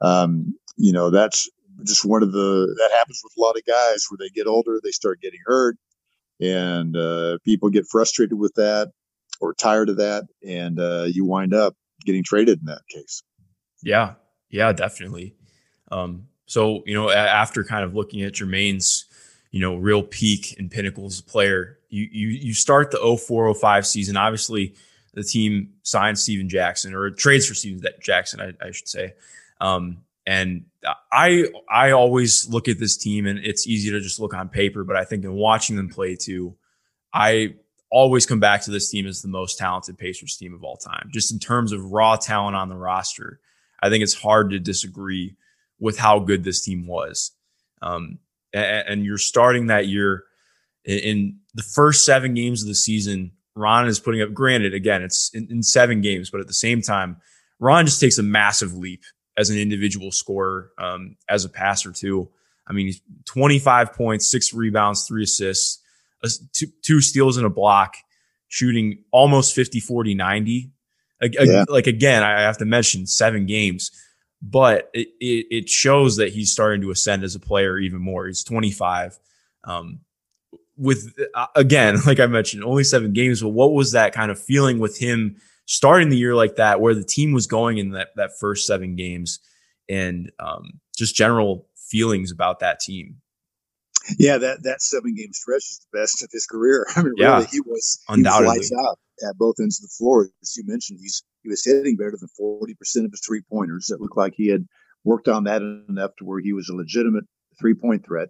um, you know, that's just one of the that happens with a lot of guys where they get older, they start getting hurt, and uh, people get frustrated with that or tired of that, and uh, you wind up getting traded in that case. Yeah, yeah, definitely. Um, so you know, after kind of looking at Jermaine's, you know, real peak and pinnacle as a player, you you you start the 0405 season. Obviously, the team signs Stephen Jackson or trades for Stephen Jackson, I, I should say. Um, and I I always look at this team and it's easy to just look on paper, but I think in watching them play too, I always come back to this team as the most talented Pacers team of all time. Just in terms of raw talent on the roster, I think it's hard to disagree with how good this team was. Um, and, and, you're starting that year in, in, the first seven games of the season. Ron is putting up. Granted, again, it's in, in seven games, but at the same time, Ron just takes a massive leap as an individual scorer, um, as a passer too. I mean, he's 25 points, six rebounds, three assists, two, two steals and a block, shooting almost 50, 40, 90. Yeah. Like again, I have to mention seven games, but it, it, it, shows that he's starting to ascend as a player even more. He's 25. Um, with uh, again, *laughs* like I mentioned, only seven games, but what was that kind of feeling with him starting the year like that, where the team was going in that that first seven games, and um, just general feelings about that team. Yeah, that that seven game stretch is the best of his career. *laughs* I mean, yeah, really, he was undoubtedly he was lights out at both ends of the floor. As you mentioned, he's he was hitting better than forty percent of his three pointers. It looked like he had worked on that enough to where he was a legitimate three point threat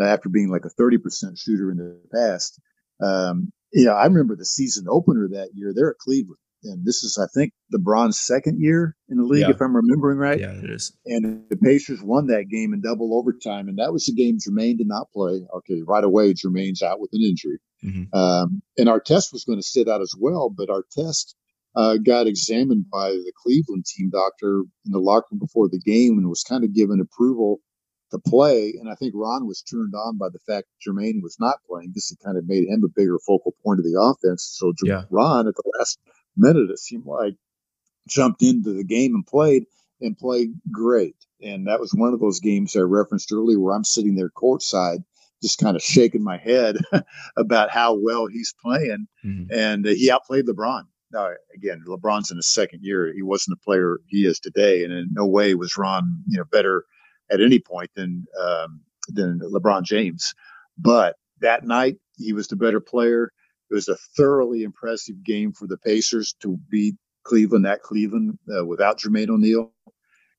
uh, after being like a thirty percent shooter in the past. Um, yeah, I remember the season opener that year. They're at Cleveland, and this is, I think, LeBron's second year in the league, yeah. if I'm remembering right. Yeah, it is. And the Pacers won that game in double overtime, and that was the game Jermaine did not play. Okay, right away, Jermaine's out with an injury, mm-hmm. um, and Artest was going to sit out as well, but Artest uh, got examined by the Cleveland team doctor in the locker room before the game and was kind of given approval to play. And I think Ron was turned on by the fact Jermaine was not playing. This kind of made him a bigger focal point of the offense. So yeah. Ron, at the last minute, it seemed like jumped into the game and played and played great. And that was one of those games I referenced earlier where I'm sitting there courtside, just kind of shaking my head *laughs* about how well he's playing. Mm-hmm. And uh, he outplayed LeBron. Now, again, LeBron's in his second year. He wasn't the player he is today, and in no way was Ron, you know, better at any point than um, than LeBron James. But that night, he was the better player. It was a thoroughly impressive game for the Pacers to beat Cleveland at Cleveland uh, without Jermaine O'Neal.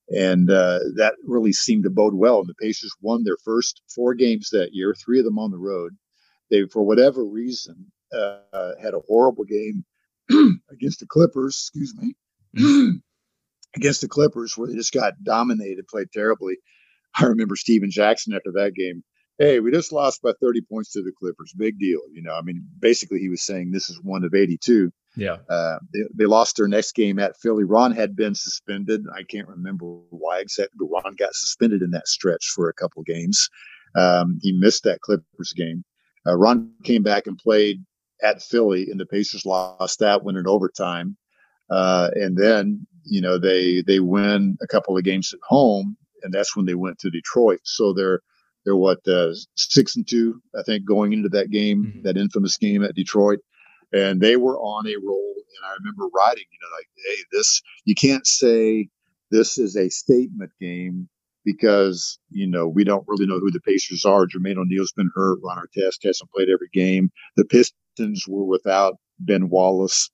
And uh, that really seemed to bode well. And the Pacers won their first four games that year, three of them on the road. They, for whatever reason, uh, had a horrible game *clears throat* against the Clippers, excuse me, *clears throat* against the Clippers, where they just got dominated, played terribly. *laughs* I remember Stephen Jackson after that game hey, we just lost by 30 points to the Clippers. Big deal. You know, I mean, basically he was saying this is one of 82. Yeah. Uh, they, they lost their next game at Philly. Ron had been suspended. I can't remember why exactly, but Ron got suspended in that stretch for a couple games. Um, he missed that Clippers game. Uh, Ron came back and played at Philly, and the Pacers lost that one in overtime. Uh, and then, you know, they they win a couple of games at home, and that's when they went to Detroit. So they're they're what uh, six and two, I think, going into that game, mm-hmm. that infamous game at Detroit, and they were on a roll. And I remember writing, you know, like, hey, this you can't say this is a statement game because you know we don't really know who the Pacers are. Jermaine O'Neal's been hurt. Ron Artest hasn't played every game. The Pistons were without Ben Wallace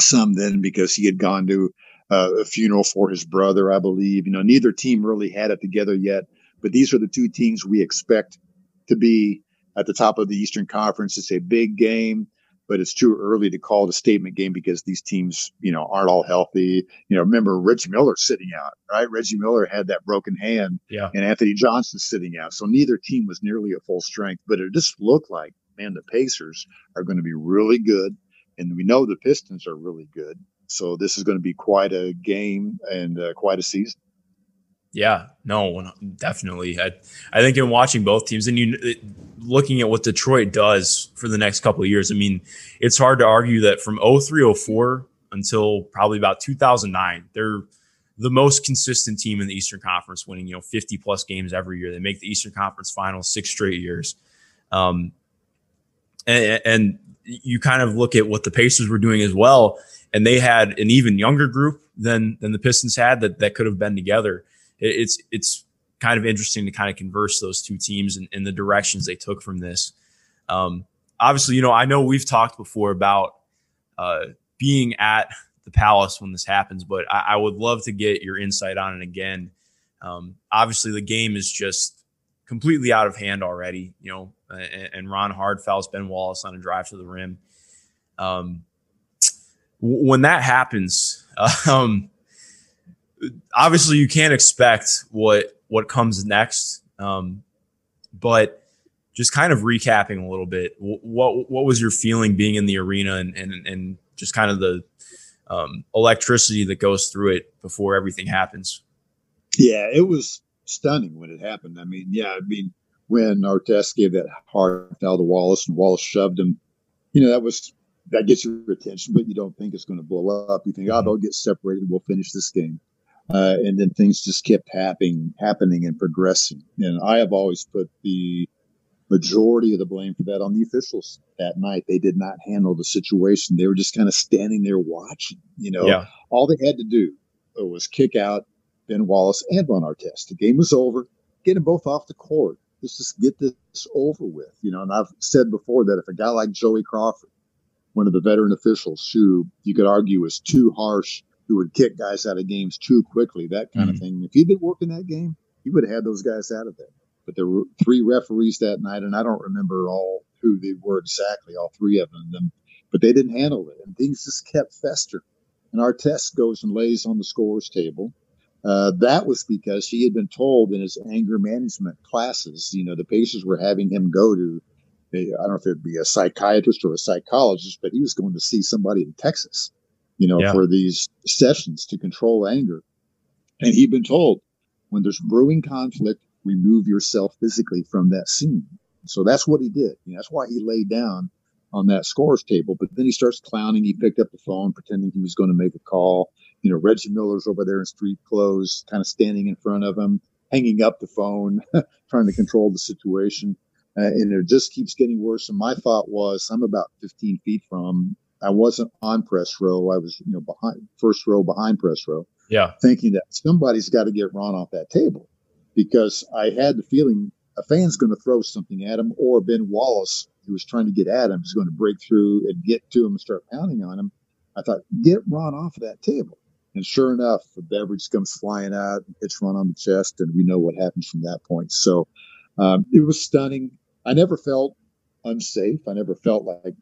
some then because he had gone to uh, a funeral for his brother, I believe. You know, neither team really had it together yet, but these are the two teams we expect to be at the top of the Eastern Conference. It's a big game but it's too early to call it a statement game because these teams, you know, aren't all healthy. You know, remember Reggie Miller sitting out, right? Reggie Miller had that broken hand, yeah, and Anthony Johnson sitting out. So neither team was nearly at full strength, but it just looked like, man, the Pacers are going to be really good, and we know the Pistons are really good. So this is going to be quite a game and uh, quite a season. Yeah, no, definitely. I, I think in watching both teams and you looking at what Detroit does for the next couple of years, I mean, it's hard to argue that from 0304 until probably about 2009, they're the most consistent team in the Eastern Conference, winning you know 50 plus games every year. They make the Eastern Conference Finals six straight years. Um, and, and you kind of look at what the Pacers were doing as well, and they had an even younger group than than the Pistons had that that could have been together it's it's kind of interesting to kind of converse those two teams and, and the directions they took from this. Um, obviously, you know, I know we've talked before about uh, being at the Palace when this happens, but I, I, would love to get your insight on it again. Um, obviously, the game is just completely out of hand already, you know, and, and Ron Hard fouls Ben Wallace on a drive to the rim. Um, when that happens, *laughs* um, obviously you can't expect what what comes next. Um, but just kind of recapping a little bit, what what was your feeling being in the arena and and, and just kind of the um, electricity that goes through it before everything happens? Yeah, it was stunning when it happened. I mean, yeah, I mean when Artest gave that hard foul to Wallace and Wallace shoved him, you know that was that gets your attention, but you don't think it's going to blow up. You think, oh, they'll get separated. We'll finish this game. Uh, and then things just kept happening, happening and progressing. And I have always put the majority of the blame for that on the officials that night. They did not handle the situation. They were just kind of standing there watching. You know, yeah. all they had to do was kick out Ben Wallace and Ron Artest. The game was over. Get them both off the court. Let's just get this over with. You know, and I've said before that if a guy like Joey Crawford, one of the veteran officials who you could argue is too harsh who would kick guys out of games too quickly, that kind mm-hmm. of thing. If he'd been working that game, he would have had those guys out of there. But there were three referees that night, and I don't remember all who they were exactly, all three of them, but they didn't handle it, and things just kept festering. And Artest goes and lays on the scores table. Uh, that was because he had been told in his anger management classes, you know, the Pacers were having him go to, I don't know if it'd be a psychiatrist or a psychologist, but he was going to see somebody in Texas you know, yeah. for these sessions to control anger. And he'd been told when there's brewing conflict, remove yourself physically from that scene. So that's what he did. You know, that's why he laid down on that scores table. But then he starts clowning. He picked up the phone, pretending he was going to make a call. You know, Reggie Miller's over there in street clothes, kind of standing in front of him, hanging up the phone, *laughs* trying to control the situation. Uh, and it just keeps getting worse. And my thought was, I'm about 15 feet from I wasn't on press row. I was, you know, behind first row behind press row. Yeah. Thinking that somebody's got to get Ron off that table because I had the feeling a fan's going to throw something at him or Ben Wallace, who was trying to get at him, is going to break through and get to him and start pounding on him. I thought, get Ron off of that table. And sure enough, the beverage comes flying out, and hits Ron on the chest, and we know what happens from that point. So um, it was stunning. I never felt unsafe. I never felt like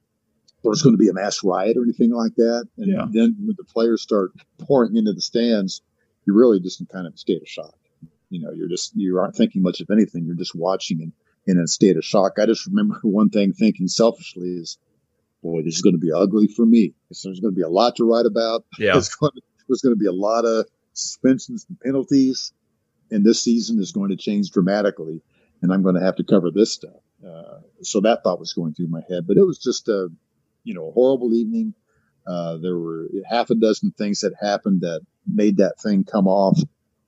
there's going to be a mass riot or anything like that. And yeah. then when the players start pouring into the stands, you're really just in kind of a state of shock. You know, you're just you aren't thinking much of anything. You're just watching and in a state of shock. I just remember *laughs* one thing thinking selfishly is, boy, this is going to be ugly for me. There's going to be a lot to write about. Yeah. There's going, to, there's going to be a lot of suspensions and penalties. And this season is going to change dramatically. And I'm going to have to cover this stuff. Uh, so that thought was going through my head, but it was just a, you know, a horrible evening. Uh, there were half a dozen things that happened that made that thing come off.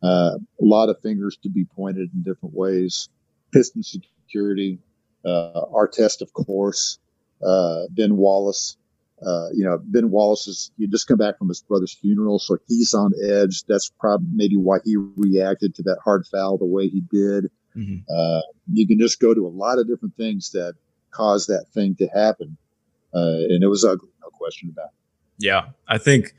Uh, a lot of fingers to be pointed in different ways. Piston security, uh, Artest, of course, uh, Ben Wallace. Uh, you know, Ben Wallace is he just come back from his brother's funeral, so he's on edge. That's probably maybe why he reacted to that hard foul the way he did. Mhm. Uh, you can just go to a lot of different things that caused that thing to happen, uh, and it was ugly, no question about it. Yeah, I think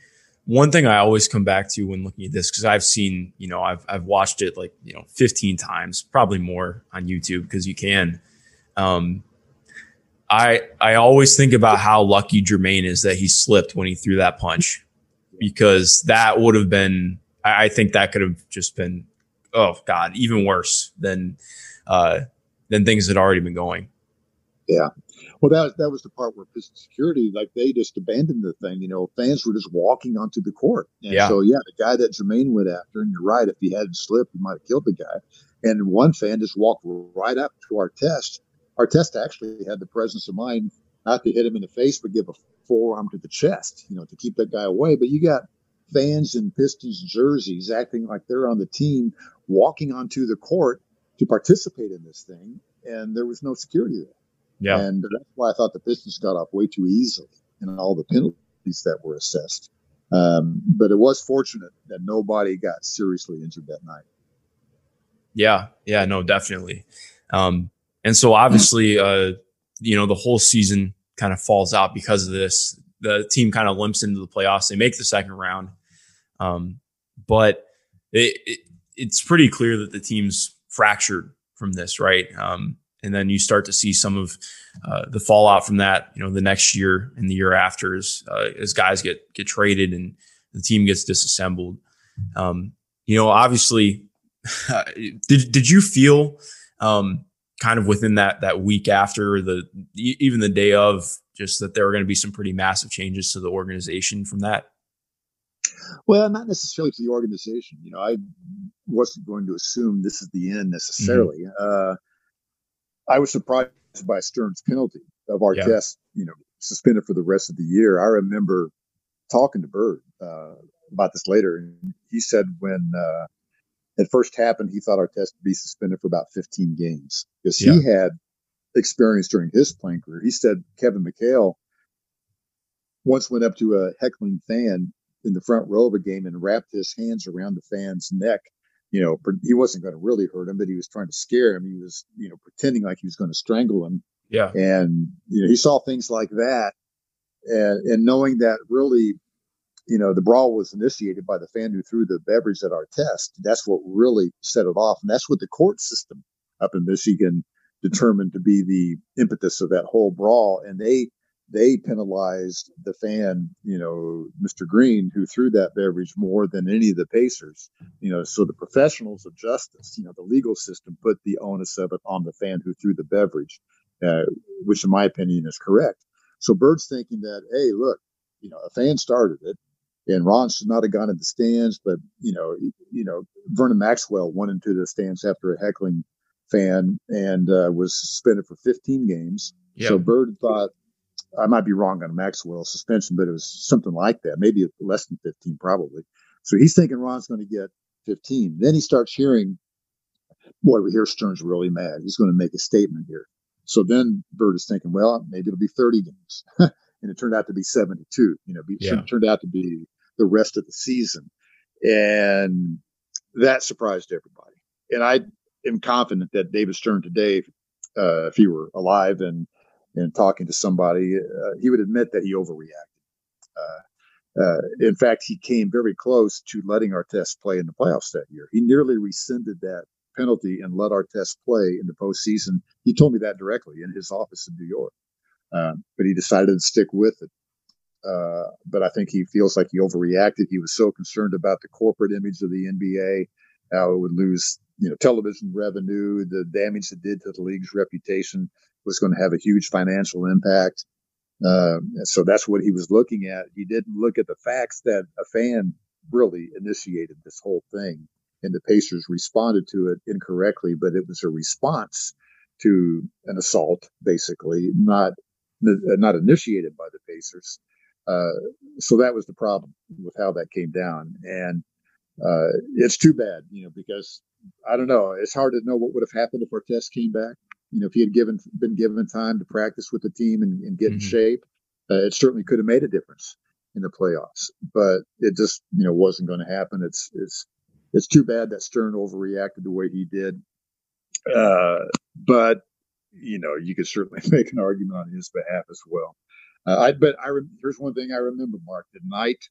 one thing I always come back to when looking at this because I've seen, you know, I've I've watched it like you know 15 times, probably more on YouTube because you can. Um, I I always think about how lucky Jermaine is that he slipped when he threw that punch because that would have been. I, I think that could have just been, oh god, even worse than uh, than things had already been going. Yeah. Well, that that was the part where Piston Security, like they just abandoned the thing. You know, fans were just walking onto the court, and Yeah. so yeah, the guy that Jermaine went after, and you're right, if he hadn't slipped, he might have killed the guy. And one fan just walked right up to Artest. Our test actually had the presence of mind not to hit him in the face, but give a forearm to the chest, you know, to keep that guy away. But you got fans in Pistons jerseys acting like they're on the team, walking onto the court to participate in this thing, and there was no security there. Yeah, And that's why I thought the Pistons got off way too easily in all the penalties that were assessed. Um, but it was fortunate that nobody got seriously injured that night. Yeah, yeah, no, definitely. Um, and so obviously, uh, you know, the whole season kind of falls out because of this. The team kind of limps into the playoffs. They make the second round, um, but it, it, it's pretty clear that the team's fractured from this, right? Um, and then you start to see some of uh, the fallout from that. You know, the next year and the year after, as uh, as guys get get traded and the team gets disassembled. Um, you know, obviously, *laughs* did did you feel um, kind of within that that week after the even the day of just that there were going to be some pretty massive changes to the organization from that? Well, not necessarily to the organization. You know, I wasn't going to assume this is the end necessarily. Uh, I was surprised by Stern's penalty of our Yeah. test, you know, suspended for the rest of the year. I remember talking to Bird uh, about this later, and he said when uh, it first happened, he thought Artest would be suspended for about 15 games because he had experience during his playing career. He said Kevin McHale once went up to a heckling fan in the front row of a game and wrapped his hands around the fan's neck. You know, he wasn't going to really hurt him, but he was trying to scare him. He was, you know, pretending like he was going to strangle him Yeah, and you know he saw things like that and and knowing that really you know the brawl was initiated by the fan who threw the beverage at Artest that's what really set it off and that's what the court system up in michigan determined to be the impetus of that whole brawl and they they penalized the fan you know mr green who threw that beverage more than any of the pacers you know so the professionals of justice you know the legal system put the onus of it on the fan who threw the beverage uh, which in my opinion is correct. So Bird's thinking that, hey, look, you know, a fan started it, and Ron should not have gone in the stands, but you know, you, know, Vernon Maxwell went into the stands after a heckling fan and uh, was suspended for 15 games. yeah, So Bird thought I might be wrong on Maxwell's suspension, but it was something like that, maybe less than 15, probably. So he's thinking Ron's going to get 15. Then he starts hearing, boy, we hear Stern's really mad. He's going to make a statement here. So then Bird is thinking, well, maybe it'll be 30 games. *laughs* and it turned out to be 72. You know, be, Yeah. turned out to be the rest of the season. And that surprised everybody. And I am confident that David Stern today, uh, if he were alive and, and talking to somebody, uh, he would admit that he overreacted. Uh, uh, in fact, he came very close to letting Artest play in the playoffs that year. He nearly rescinded that penalty and let our test play in the postseason. He told me that directly in his office in New York, uh, but he decided to stick with it. Uh, but I think he feels like he overreacted. He was so concerned about the corporate image of the NBA, how it would lose, you know, television revenue, the damage it did to the league's reputation was going to have a huge financial impact. Uh, so that's what he was looking at. He didn't look at the facts that a fan really initiated this whole thing and the Pacers responded to it incorrectly, but it was a response to an assault, basically, not not initiated by the Pacers. Uh, so that was the problem with how that came down, and uh, it's too bad, you know, because I don't know. It's hard to know what would have happened if Artest came back. You know, if he had given been given time to practice with the team and, and get in Mhm. shape, Uh, it certainly could have made a difference in the playoffs, but it just you know wasn't going to happen. It's it's it's too bad that Stern overreacted the way he did. Uh, but you know, you could certainly *laughs* make an argument on his behalf as well. Uh, I but I re- here's one thing I remember, Mark. The night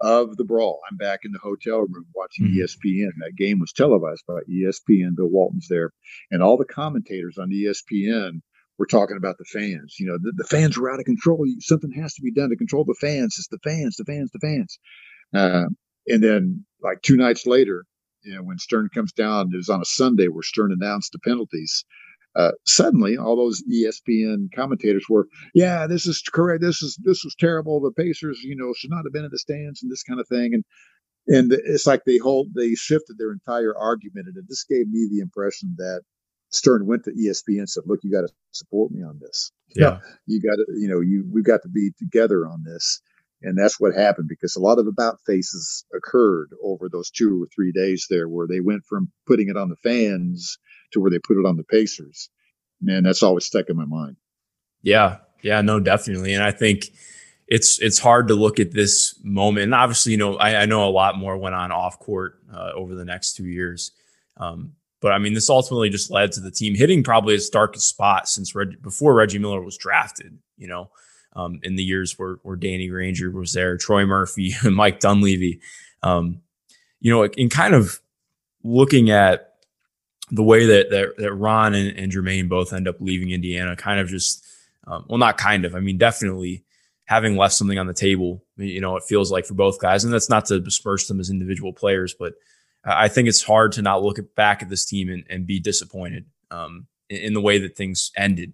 of the brawl, I'm back in the hotel room watching Mhm. ESPN. That game was televised by ESPN. Bill Walton's there, and all the commentators on ESPN were talking about the fans. You know, the, the fans were out of control. Something has to be done to control the fans. It's the fans, the fans, the fans. Uh, and then, like two nights later, you know, when Stern comes down, it was on a Sunday where Stern announced the penalties. Uh, suddenly, all those ESPN commentators were, "Yeah, this is correct. This is this was terrible. The Pacers, you know, should not have been in the stands and this kind of thing." And and it's like they hold they shifted their entire argument, and just gave me the impression that Stern went to ESPN and said, "Look, you got to support me on this. Yeah. You got to, you know, you we've got to be together on this." And that's what happened because a lot of about faces occurred over those two or three days there, where they went from putting it on the fans to where they put it on the Pacers. Man, that's always stuck in my mind. Yeah, yeah, no, definitely. And I think it's it's hard to look at this moment. And obviously, you know, I, I know a lot more went on off court uh, over the next two years. Um, but I mean, this ultimately just led to the team hitting probably its darkest spot since Reg- before Reggie Miller was drafted. You know, um, in the years where where Danny Granger was there, Troy Murphy, *laughs* Mike Dunleavy. Um, you know, in kind of looking at the way that that, that Ron and, and Jermaine both end up leaving Indiana, kind of just um, well, not kind of. I mean, definitely having left something on the table. You know, it feels like for both guys, and that's not to besmirch them as individual players, but I think it's hard to not look at, back at this team and, and be disappointed um, in, in the way that things ended.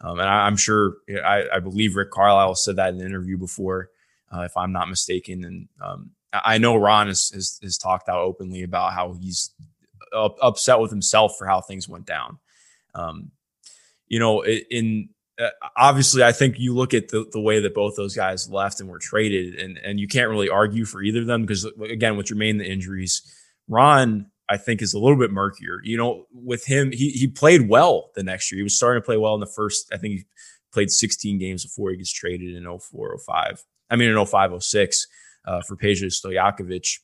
Um, and I, I'm sure, I, I believe Rick Carlisle said that in an interview before, uh, if I'm not mistaken. And um, I I know Ron has, has, has talked out openly about how he's up, upset with himself for how things went down. Um, you know, in uh, obviously, I think you look at the, the way that both those guys left and were traded, and and you can't really argue for either of them because again, with Jermaine the injuries, Ron I think is a little bit murkier. You know, with him, he he played well the next year. He was starting to play well in the first. I think he played 16 games before he gets traded in 04, 05. I mean, in 05, 06 uh, for Peja Stojakovic.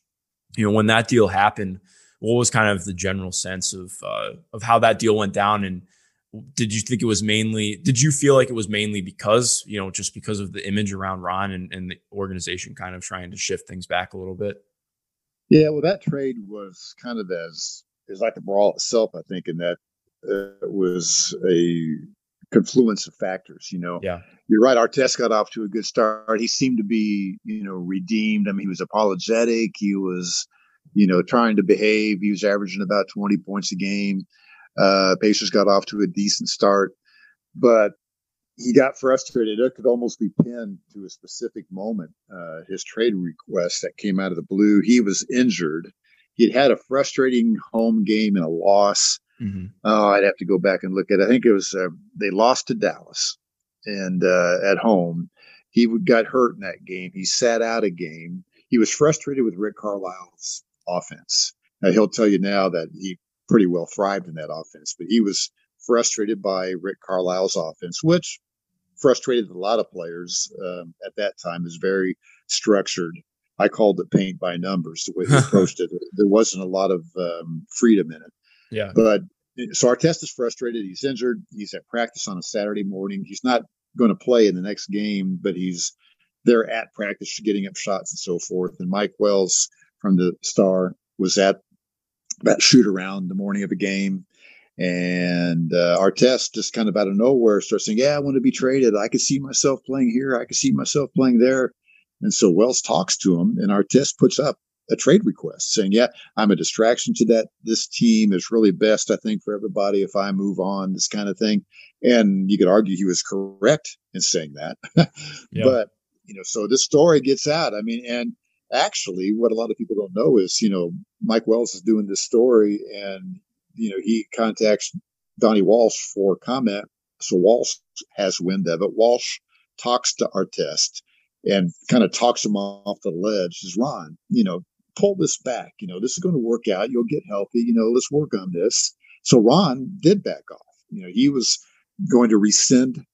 You know, when that deal happened, what was kind of the general sense of uh, of how that deal went down and did you think it was mainly did you feel like it was mainly because you know just because of the image around ron and, and the organization kind of trying to shift things back a little bit Yeah, well, that trade was kind of as is like the brawl itself, I think, in that uh, it was a confluence of factors. You know, yeah you're right. Artest got off to a good start. He seemed to be, you know, redeemed. I mean, he was apologetic. He was, you know, trying to behave. He was averaging about 20 points a game. Uh, Pacers got off to a decent start, but he got frustrated. It could almost be pinned to a specific moment. Uh, his trade request that came out of the blue. He was injured. He'd had a frustrating home game and a loss. mm-hmm. Oh, I'd have to go back and look at. It. I think it was uh, they lost to Dallas, and uh, at home, he got hurt in that game. He sat out a game. He was frustrated with Rick Carlisle's offense. Now, he'll tell you now that he pretty well thrived in that offense, but he was frustrated by Rick Carlisle's offense, which frustrated a lot of players um, at that time. Is very structured. I called it paint by numbers. The way he *laughs* approached it, there wasn't a lot of um, freedom in it. yeah But so Artest is frustrated. He's injured. He's at practice on a Saturday morning. He's not going to play in the next game, but he's there at practice, getting up shots and so forth. And Mike Wells from the Star was at that shoot around the morning of a game. And uh, Artest just kind of out of nowhere starts saying, Yeah, I want to be traded. I could see myself playing here. I could see myself playing there. And so Wells talks to him, and Artest puts up a trade request saying, Yeah, I'm a distraction to that. This team is really best, I think, for everybody if I move on, this kind of thing. And you could argue he was correct in saying that. *laughs* Yeah. But, you know, so this story gets out. I mean, and actually, what a lot of people don't know is, you know, Mike Wells is doing this story and, you know, he contacts Donnie Walsh for comment. So Walsh has wind of it. Walsh talks to Artest and kind of talks him off the ledge. Says, Ron, you know, pull this back. You know, this is going to work out. You'll get healthy. You know, let's work on this. So Ron did back off. You know, he was going to rescind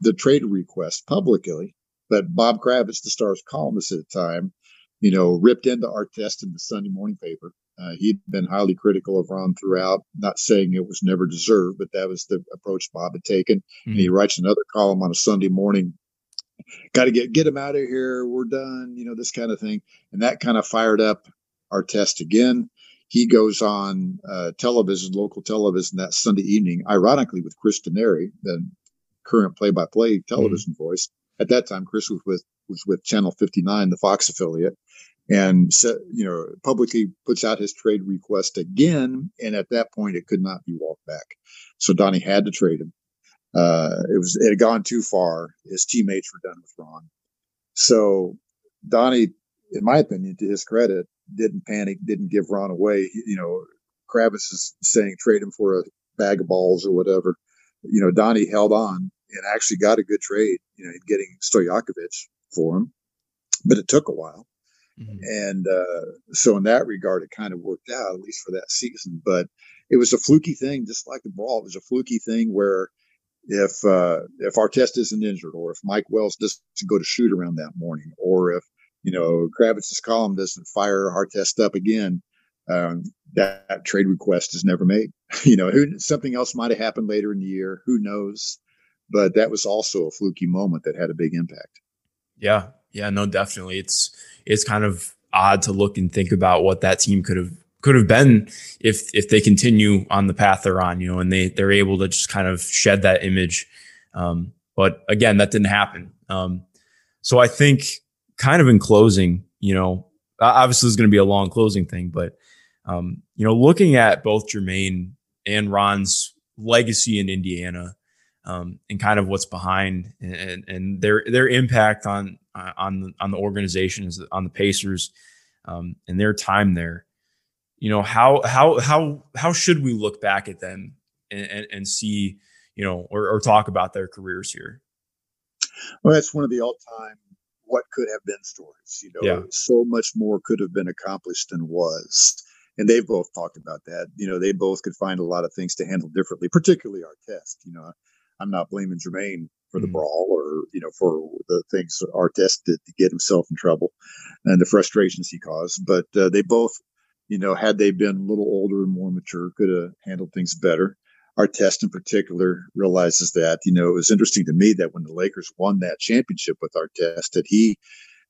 the trade request publicly. But Bob Kravitz, the Star's columnist at the time, you know, ripped into Artest in the Sunday morning paper. Uh, he'd been highly critical of Ron throughout, not saying it was never deserved, but that was the approach Bob had taken. Mm-hmm. And he writes another column on a Sunday morning. Got to get get him out of here. We're done. You know this kind of thing, and that kind of fired up Artest again. He goes on uh, television, local television, that Sunday evening, ironically with Chris Denari, the current play-by-play television mm-hmm. voice. At that time, Chris was with was with Channel 59, the Fox affiliate, and you know publicly puts out his trade request again and at that point it could not be walked back. So donnie had to trade him. Uh, it was it had gone too far. His teammates were done with ron. So donnie in my opinion to his credit didn't panic didn't give ron away. You know kravitz is saying trade him for a bag of balls or whatever. You know donnie held on and actually got a good trade you know getting stojakovic for him but it took a while Mm-hmm. And uh, so, in that regard, it kind of worked out, at least for that season. But it was a fluky thing, just like the brawl. It was a fluky thing where if uh, if Artest isn't injured, or if Mike Wells doesn't go to shoot around that morning, or if you know Kravitz's column doesn't fire Artest up again, um, that, that, trade request is never made. *laughs* you know, who, something else might have happened later in the year. Who knows? But that was also a fluky moment that had a big impact. Yeah, yeah, no, definitely. It's it's kind of odd to look and think about what that team could have could have been if if they continue on the path they're on, you know, and they they're able to just kind of shed that image. Um, but again, that didn't happen. Um, so I think, kind of in closing, you know, obviously it's going to be a long closing thing, but um, you know, looking at both Jermaine and Ron's legacy in Indiana, um, and kind of what's behind and, and their their impact on uh, on the, on the organizations on the Pacers um, and their time there. You know how how how how should we look back at them and, and, and see you know or, or talk about their careers here? Well, that's one of the all-time what could have been stories. You know, yeah. so much more could have been accomplished than was. And they've both talked about that. You know, they both could find a lot of things to handle differently, particularly Artest. You know, I'm not blaming Jermaine for the mm brawl or you know for the things Artest did to get himself in trouble and the frustrations he caused. But uh, they both, you know, had they been a little older and more mature, could have handled things better. Artest in particular realizes that. You know, it was interesting to me that when the Lakers won that championship with Artest, that he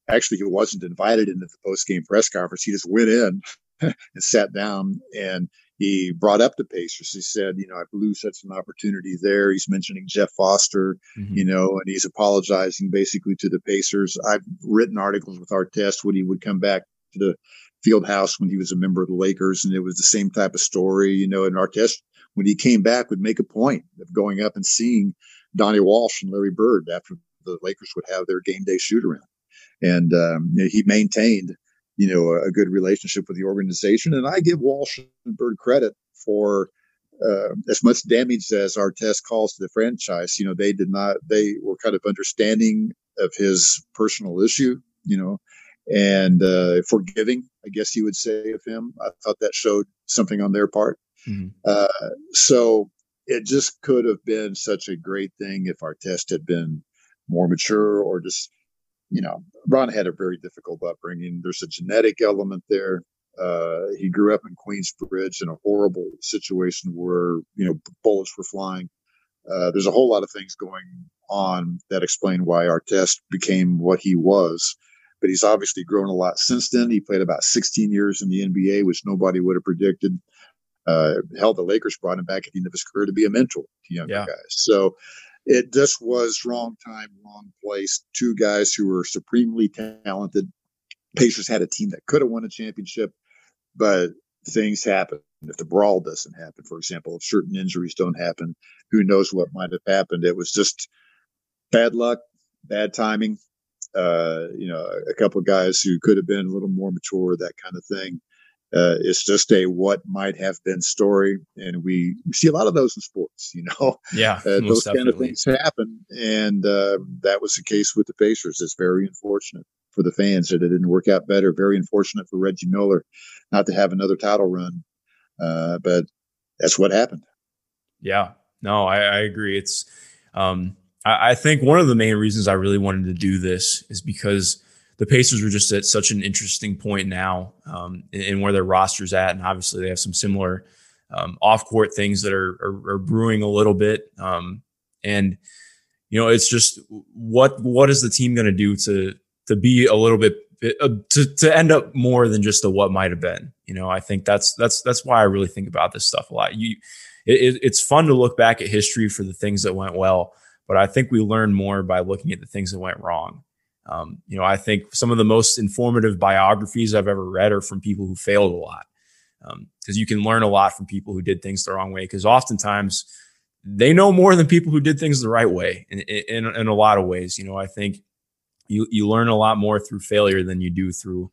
actually he wasn't invited into the post game press conference. He just went in *laughs* and sat down and he brought up the Pacers. He said, you know, I blew such an opportunity there. He's mentioning Jeff Foster, mm-hmm. you know, and he's apologizing basically to the Pacers. I've written articles with Artest when he would come back to the field house when he was a member of the Lakers, and it was the same type of story, you know, and Artest, when he came back, would make a point of going up and seeing Donnie Walsh and Larry Bird after the Lakers would have their game day shoot around. And um, you know, he maintained – you know, a, good relationship with the organization. And I give Walsh and Bird credit for uh, as much damage as Artest calls to the franchise. You know, they did not, they were kind of understanding of his personal issue, you know, and uh, forgiving, I guess you would say, of him. I thought that showed something on their part. Mm-hmm. Uh, so it just could have been such a great thing if Artest had been more mature or just you know, Ron had a very difficult upbringing. There's a genetic element there. Uh, he grew up in Queensbridge in a horrible situation where, you know, bullets were flying. Uh, there's a whole lot of things going on that explain why Artest became what he was. But he's obviously grown a lot since then. He played about 16 years in the NBA, which nobody would have predicted. Uh, hell, the Lakers brought him back at the end of his career to be a mentor to younger yeah. guys. So it just was wrong time, wrong place. Two guys who were supremely talented. Pacers had a team that could have won a championship, but things happen. If the brawl doesn't happen, for example, if certain injuries don't happen, who knows what might have happened? It was just bad luck, bad timing. Uh, you know, a couple of guys who could have been a little more mature, that kind of thing. Uh, it's just a what might have been story, and we, see a lot of those in sports. You know, yeah, *laughs* uh, those definitely. kind of things happen, and uh, that was the case with the Pacers. It's very unfortunate for the fans that it didn't work out better. Very unfortunate for Reggie Miller not to have another title run, uh, but that's what happened. Yeah, no, I, I agree. It's um, I, I think one of the main reasons I really wanted to do this is because the Pacers were just at such an interesting point now um, in, in, where their roster's at, and obviously they have some similar um, off-court things that are, are, are brewing a little bit. Um, and you know, it's just what what is the team going to do to to be a little bit uh, to to end up more than just a what might have been. You know, I think that's that's that's why I really think about this stuff a lot. You, it, it's fun to look back at history for the things that went well, but I think we learn more by looking at the things that went wrong. Um, you know, I think some of the most informative biographies I've ever read are from people who failed a lot, because um, you can learn a lot from people who did things the wrong way. Because oftentimes they know more than people who did things the right way in, in, in a lot of ways. You know, I think you you learn a lot more through failure than you do through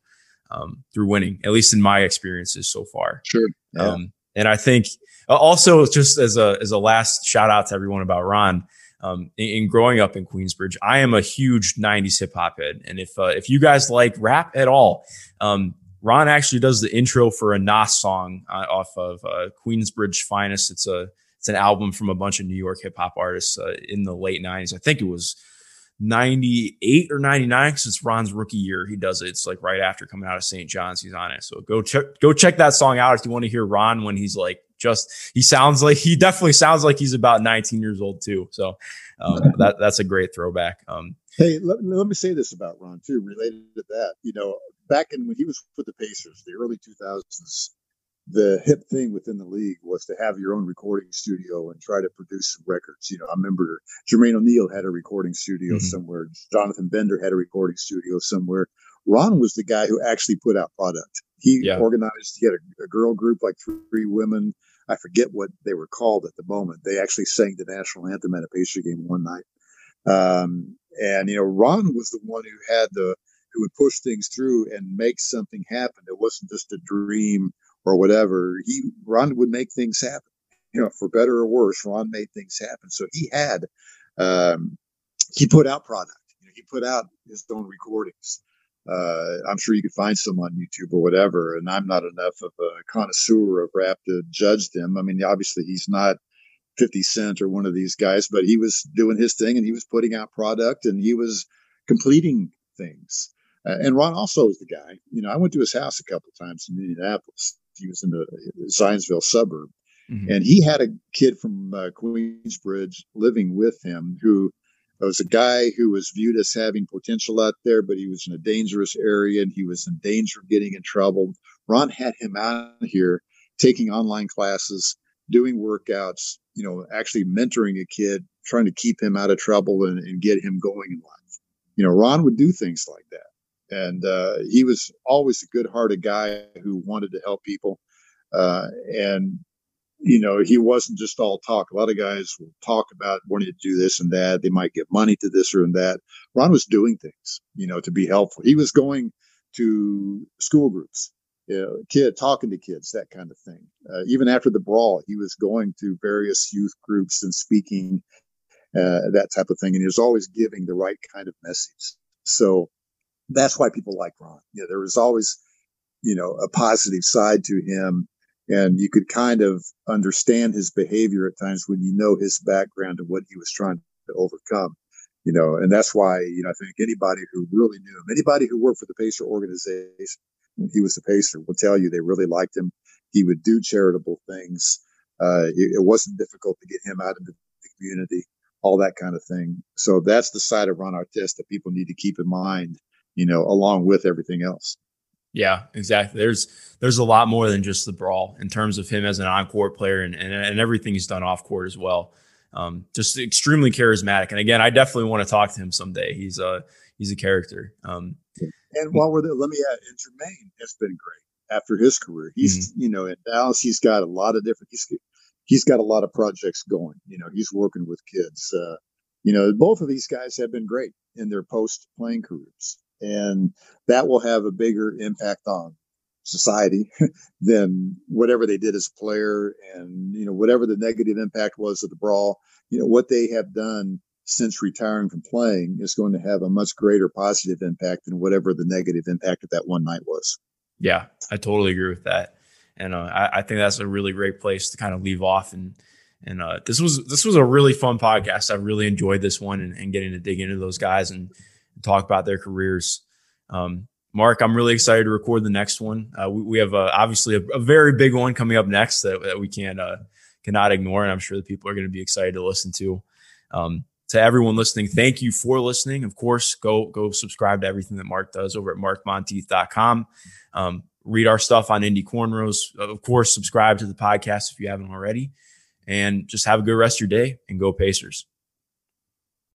um, through winning. At least in my experiences so far. Sure. Yeah. Um, and I think also just as a as a last shout out to everyone about Ron. Um, in, in, growing up in Queensbridge, I am a huge '90s hip hop head, and if uh, if you guys like rap at all, um, Ron actually does the intro for a Nas song uh, off of uh, Queensbridge Finest. It's a it's an album from a bunch of New York hip hop artists uh, in the late '90s. I think it was 98 or 99 because it's Ron's rookie year. He does it. It's like right after coming out of St. John's, he's on it. So go check go check that song out if you want to hear Ron when he's like just he sounds like he definitely sounds like he's about 19 years old too. So um, *laughs* that that's a great throwback. Um, hey, let, let me say this about Ron too, related to that. You know, back in when he was with the Pacers, the early 2000s, the hip thing within the league was to have your own recording studio and try to produce some records. You know, I remember Jermaine O'Neal had a recording studio mm-hmm. somewhere. Jonathan Bender had a recording studio somewhere. Ron was the guy who actually put out product. He yeah. organized, he had a, a, girl group, like three women. I forget what they were called at the moment. They actually sang the national anthem at a Pacer game one night. Um, and, you know, Ron was the one who had the, who would push things through and make something happen. It wasn't just a dream or whatever, he Ron would make things happen. You know, for better or worse, Ron made things happen. So he had um, he put out product. You know, he put out his own recordings. Uh, I'm sure you could find some on YouTube or whatever. And I'm not enough of a connoisseur of rap to judge them. I mean, obviously he's not 50 Cent or one of these guys, but he was doing his thing and he was putting out product and he was completing things. Uh, and Ron also is the guy. You know, I went to his house a couple of times in Indianapolis, he was in the Zionsville suburb. Mm-hmm. And he had a kid from uh, Queensbridge living with him who was a guy who was viewed as having potential out there, but he was in a dangerous area and he was in danger of getting in trouble. Ron had him out here taking online classes, doing workouts, you know, actually mentoring a kid, trying to keep him out of trouble and, and get him going in life. You know, Ron would do things like that and uh, he was always a good-hearted guy who wanted to help people. Uh, and you know, he wasn't just all talk. A lot of guys will talk about wanting to do this and that. They might give money to this or that. Ron was doing things, you know, to be helpful. He was going to school groups, you know, kid talking to kids, that kind of thing. Uh, even after the brawl, he was going to various youth groups and speaking, uh, that type of thing. And he was always giving the right kind of message. So that's why people like Ron. You know, there was always, you know, a positive side to him. And you could kind of understand his behavior at times when you know his background and what he was trying to overcome. You know, and that's why, you know, I think anybody who really knew him, anybody who worked for the Pacer organization when he was a Pacer will tell you they really liked him. He would do charitable things. Uh, it, it wasn't difficult to get him out into the community, all that kind of thing. So that's the side of Ron Artest that people need to keep in mind you know, along with everything else. Yeah, exactly. There's there's a lot more than just the brawl in terms of him as an on-court player and and, and everything he's done off court as well. Um, just extremely charismatic. And again, I definitely want to talk to him someday. He's a he's a character. Um, and while we're there, let me add, and Jermaine has been great after his career. He's mm-hmm. you know in Dallas, he's got a lot of different. He's he's got a lot of projects going. You know, he's working with kids. Uh, you know, both of these guys have been great in their post playing careers and that will have a bigger impact on society *laughs* than whatever they did as a player and you know whatever the negative impact was of the brawl. You know what they have done since retiring from playing is going to have a much greater positive impact than whatever the negative impact of that one night was. Yeah i totally agree with that. And uh, I, I, think that's a really great place to kind of leave off. And And uh, this was this was a really fun podcast. I really enjoyed this one and, and getting to dig into those guys and, and talk about their careers. Um, Mark, I'm really excited to record the next one. Uh, we, we, have uh, obviously a, a, very big one coming up next that, that we can't uh, cannot ignore, and I'm sure the people are going to be excited to listen to. Um, to everyone listening, thank you for listening. Of course, go go subscribe to everything that Mark does over at markmontieth.com. Um, read our stuff on Indy Cornrows. Of course, subscribe to the podcast if you haven't already, and just have a good rest of your day and go Pacers.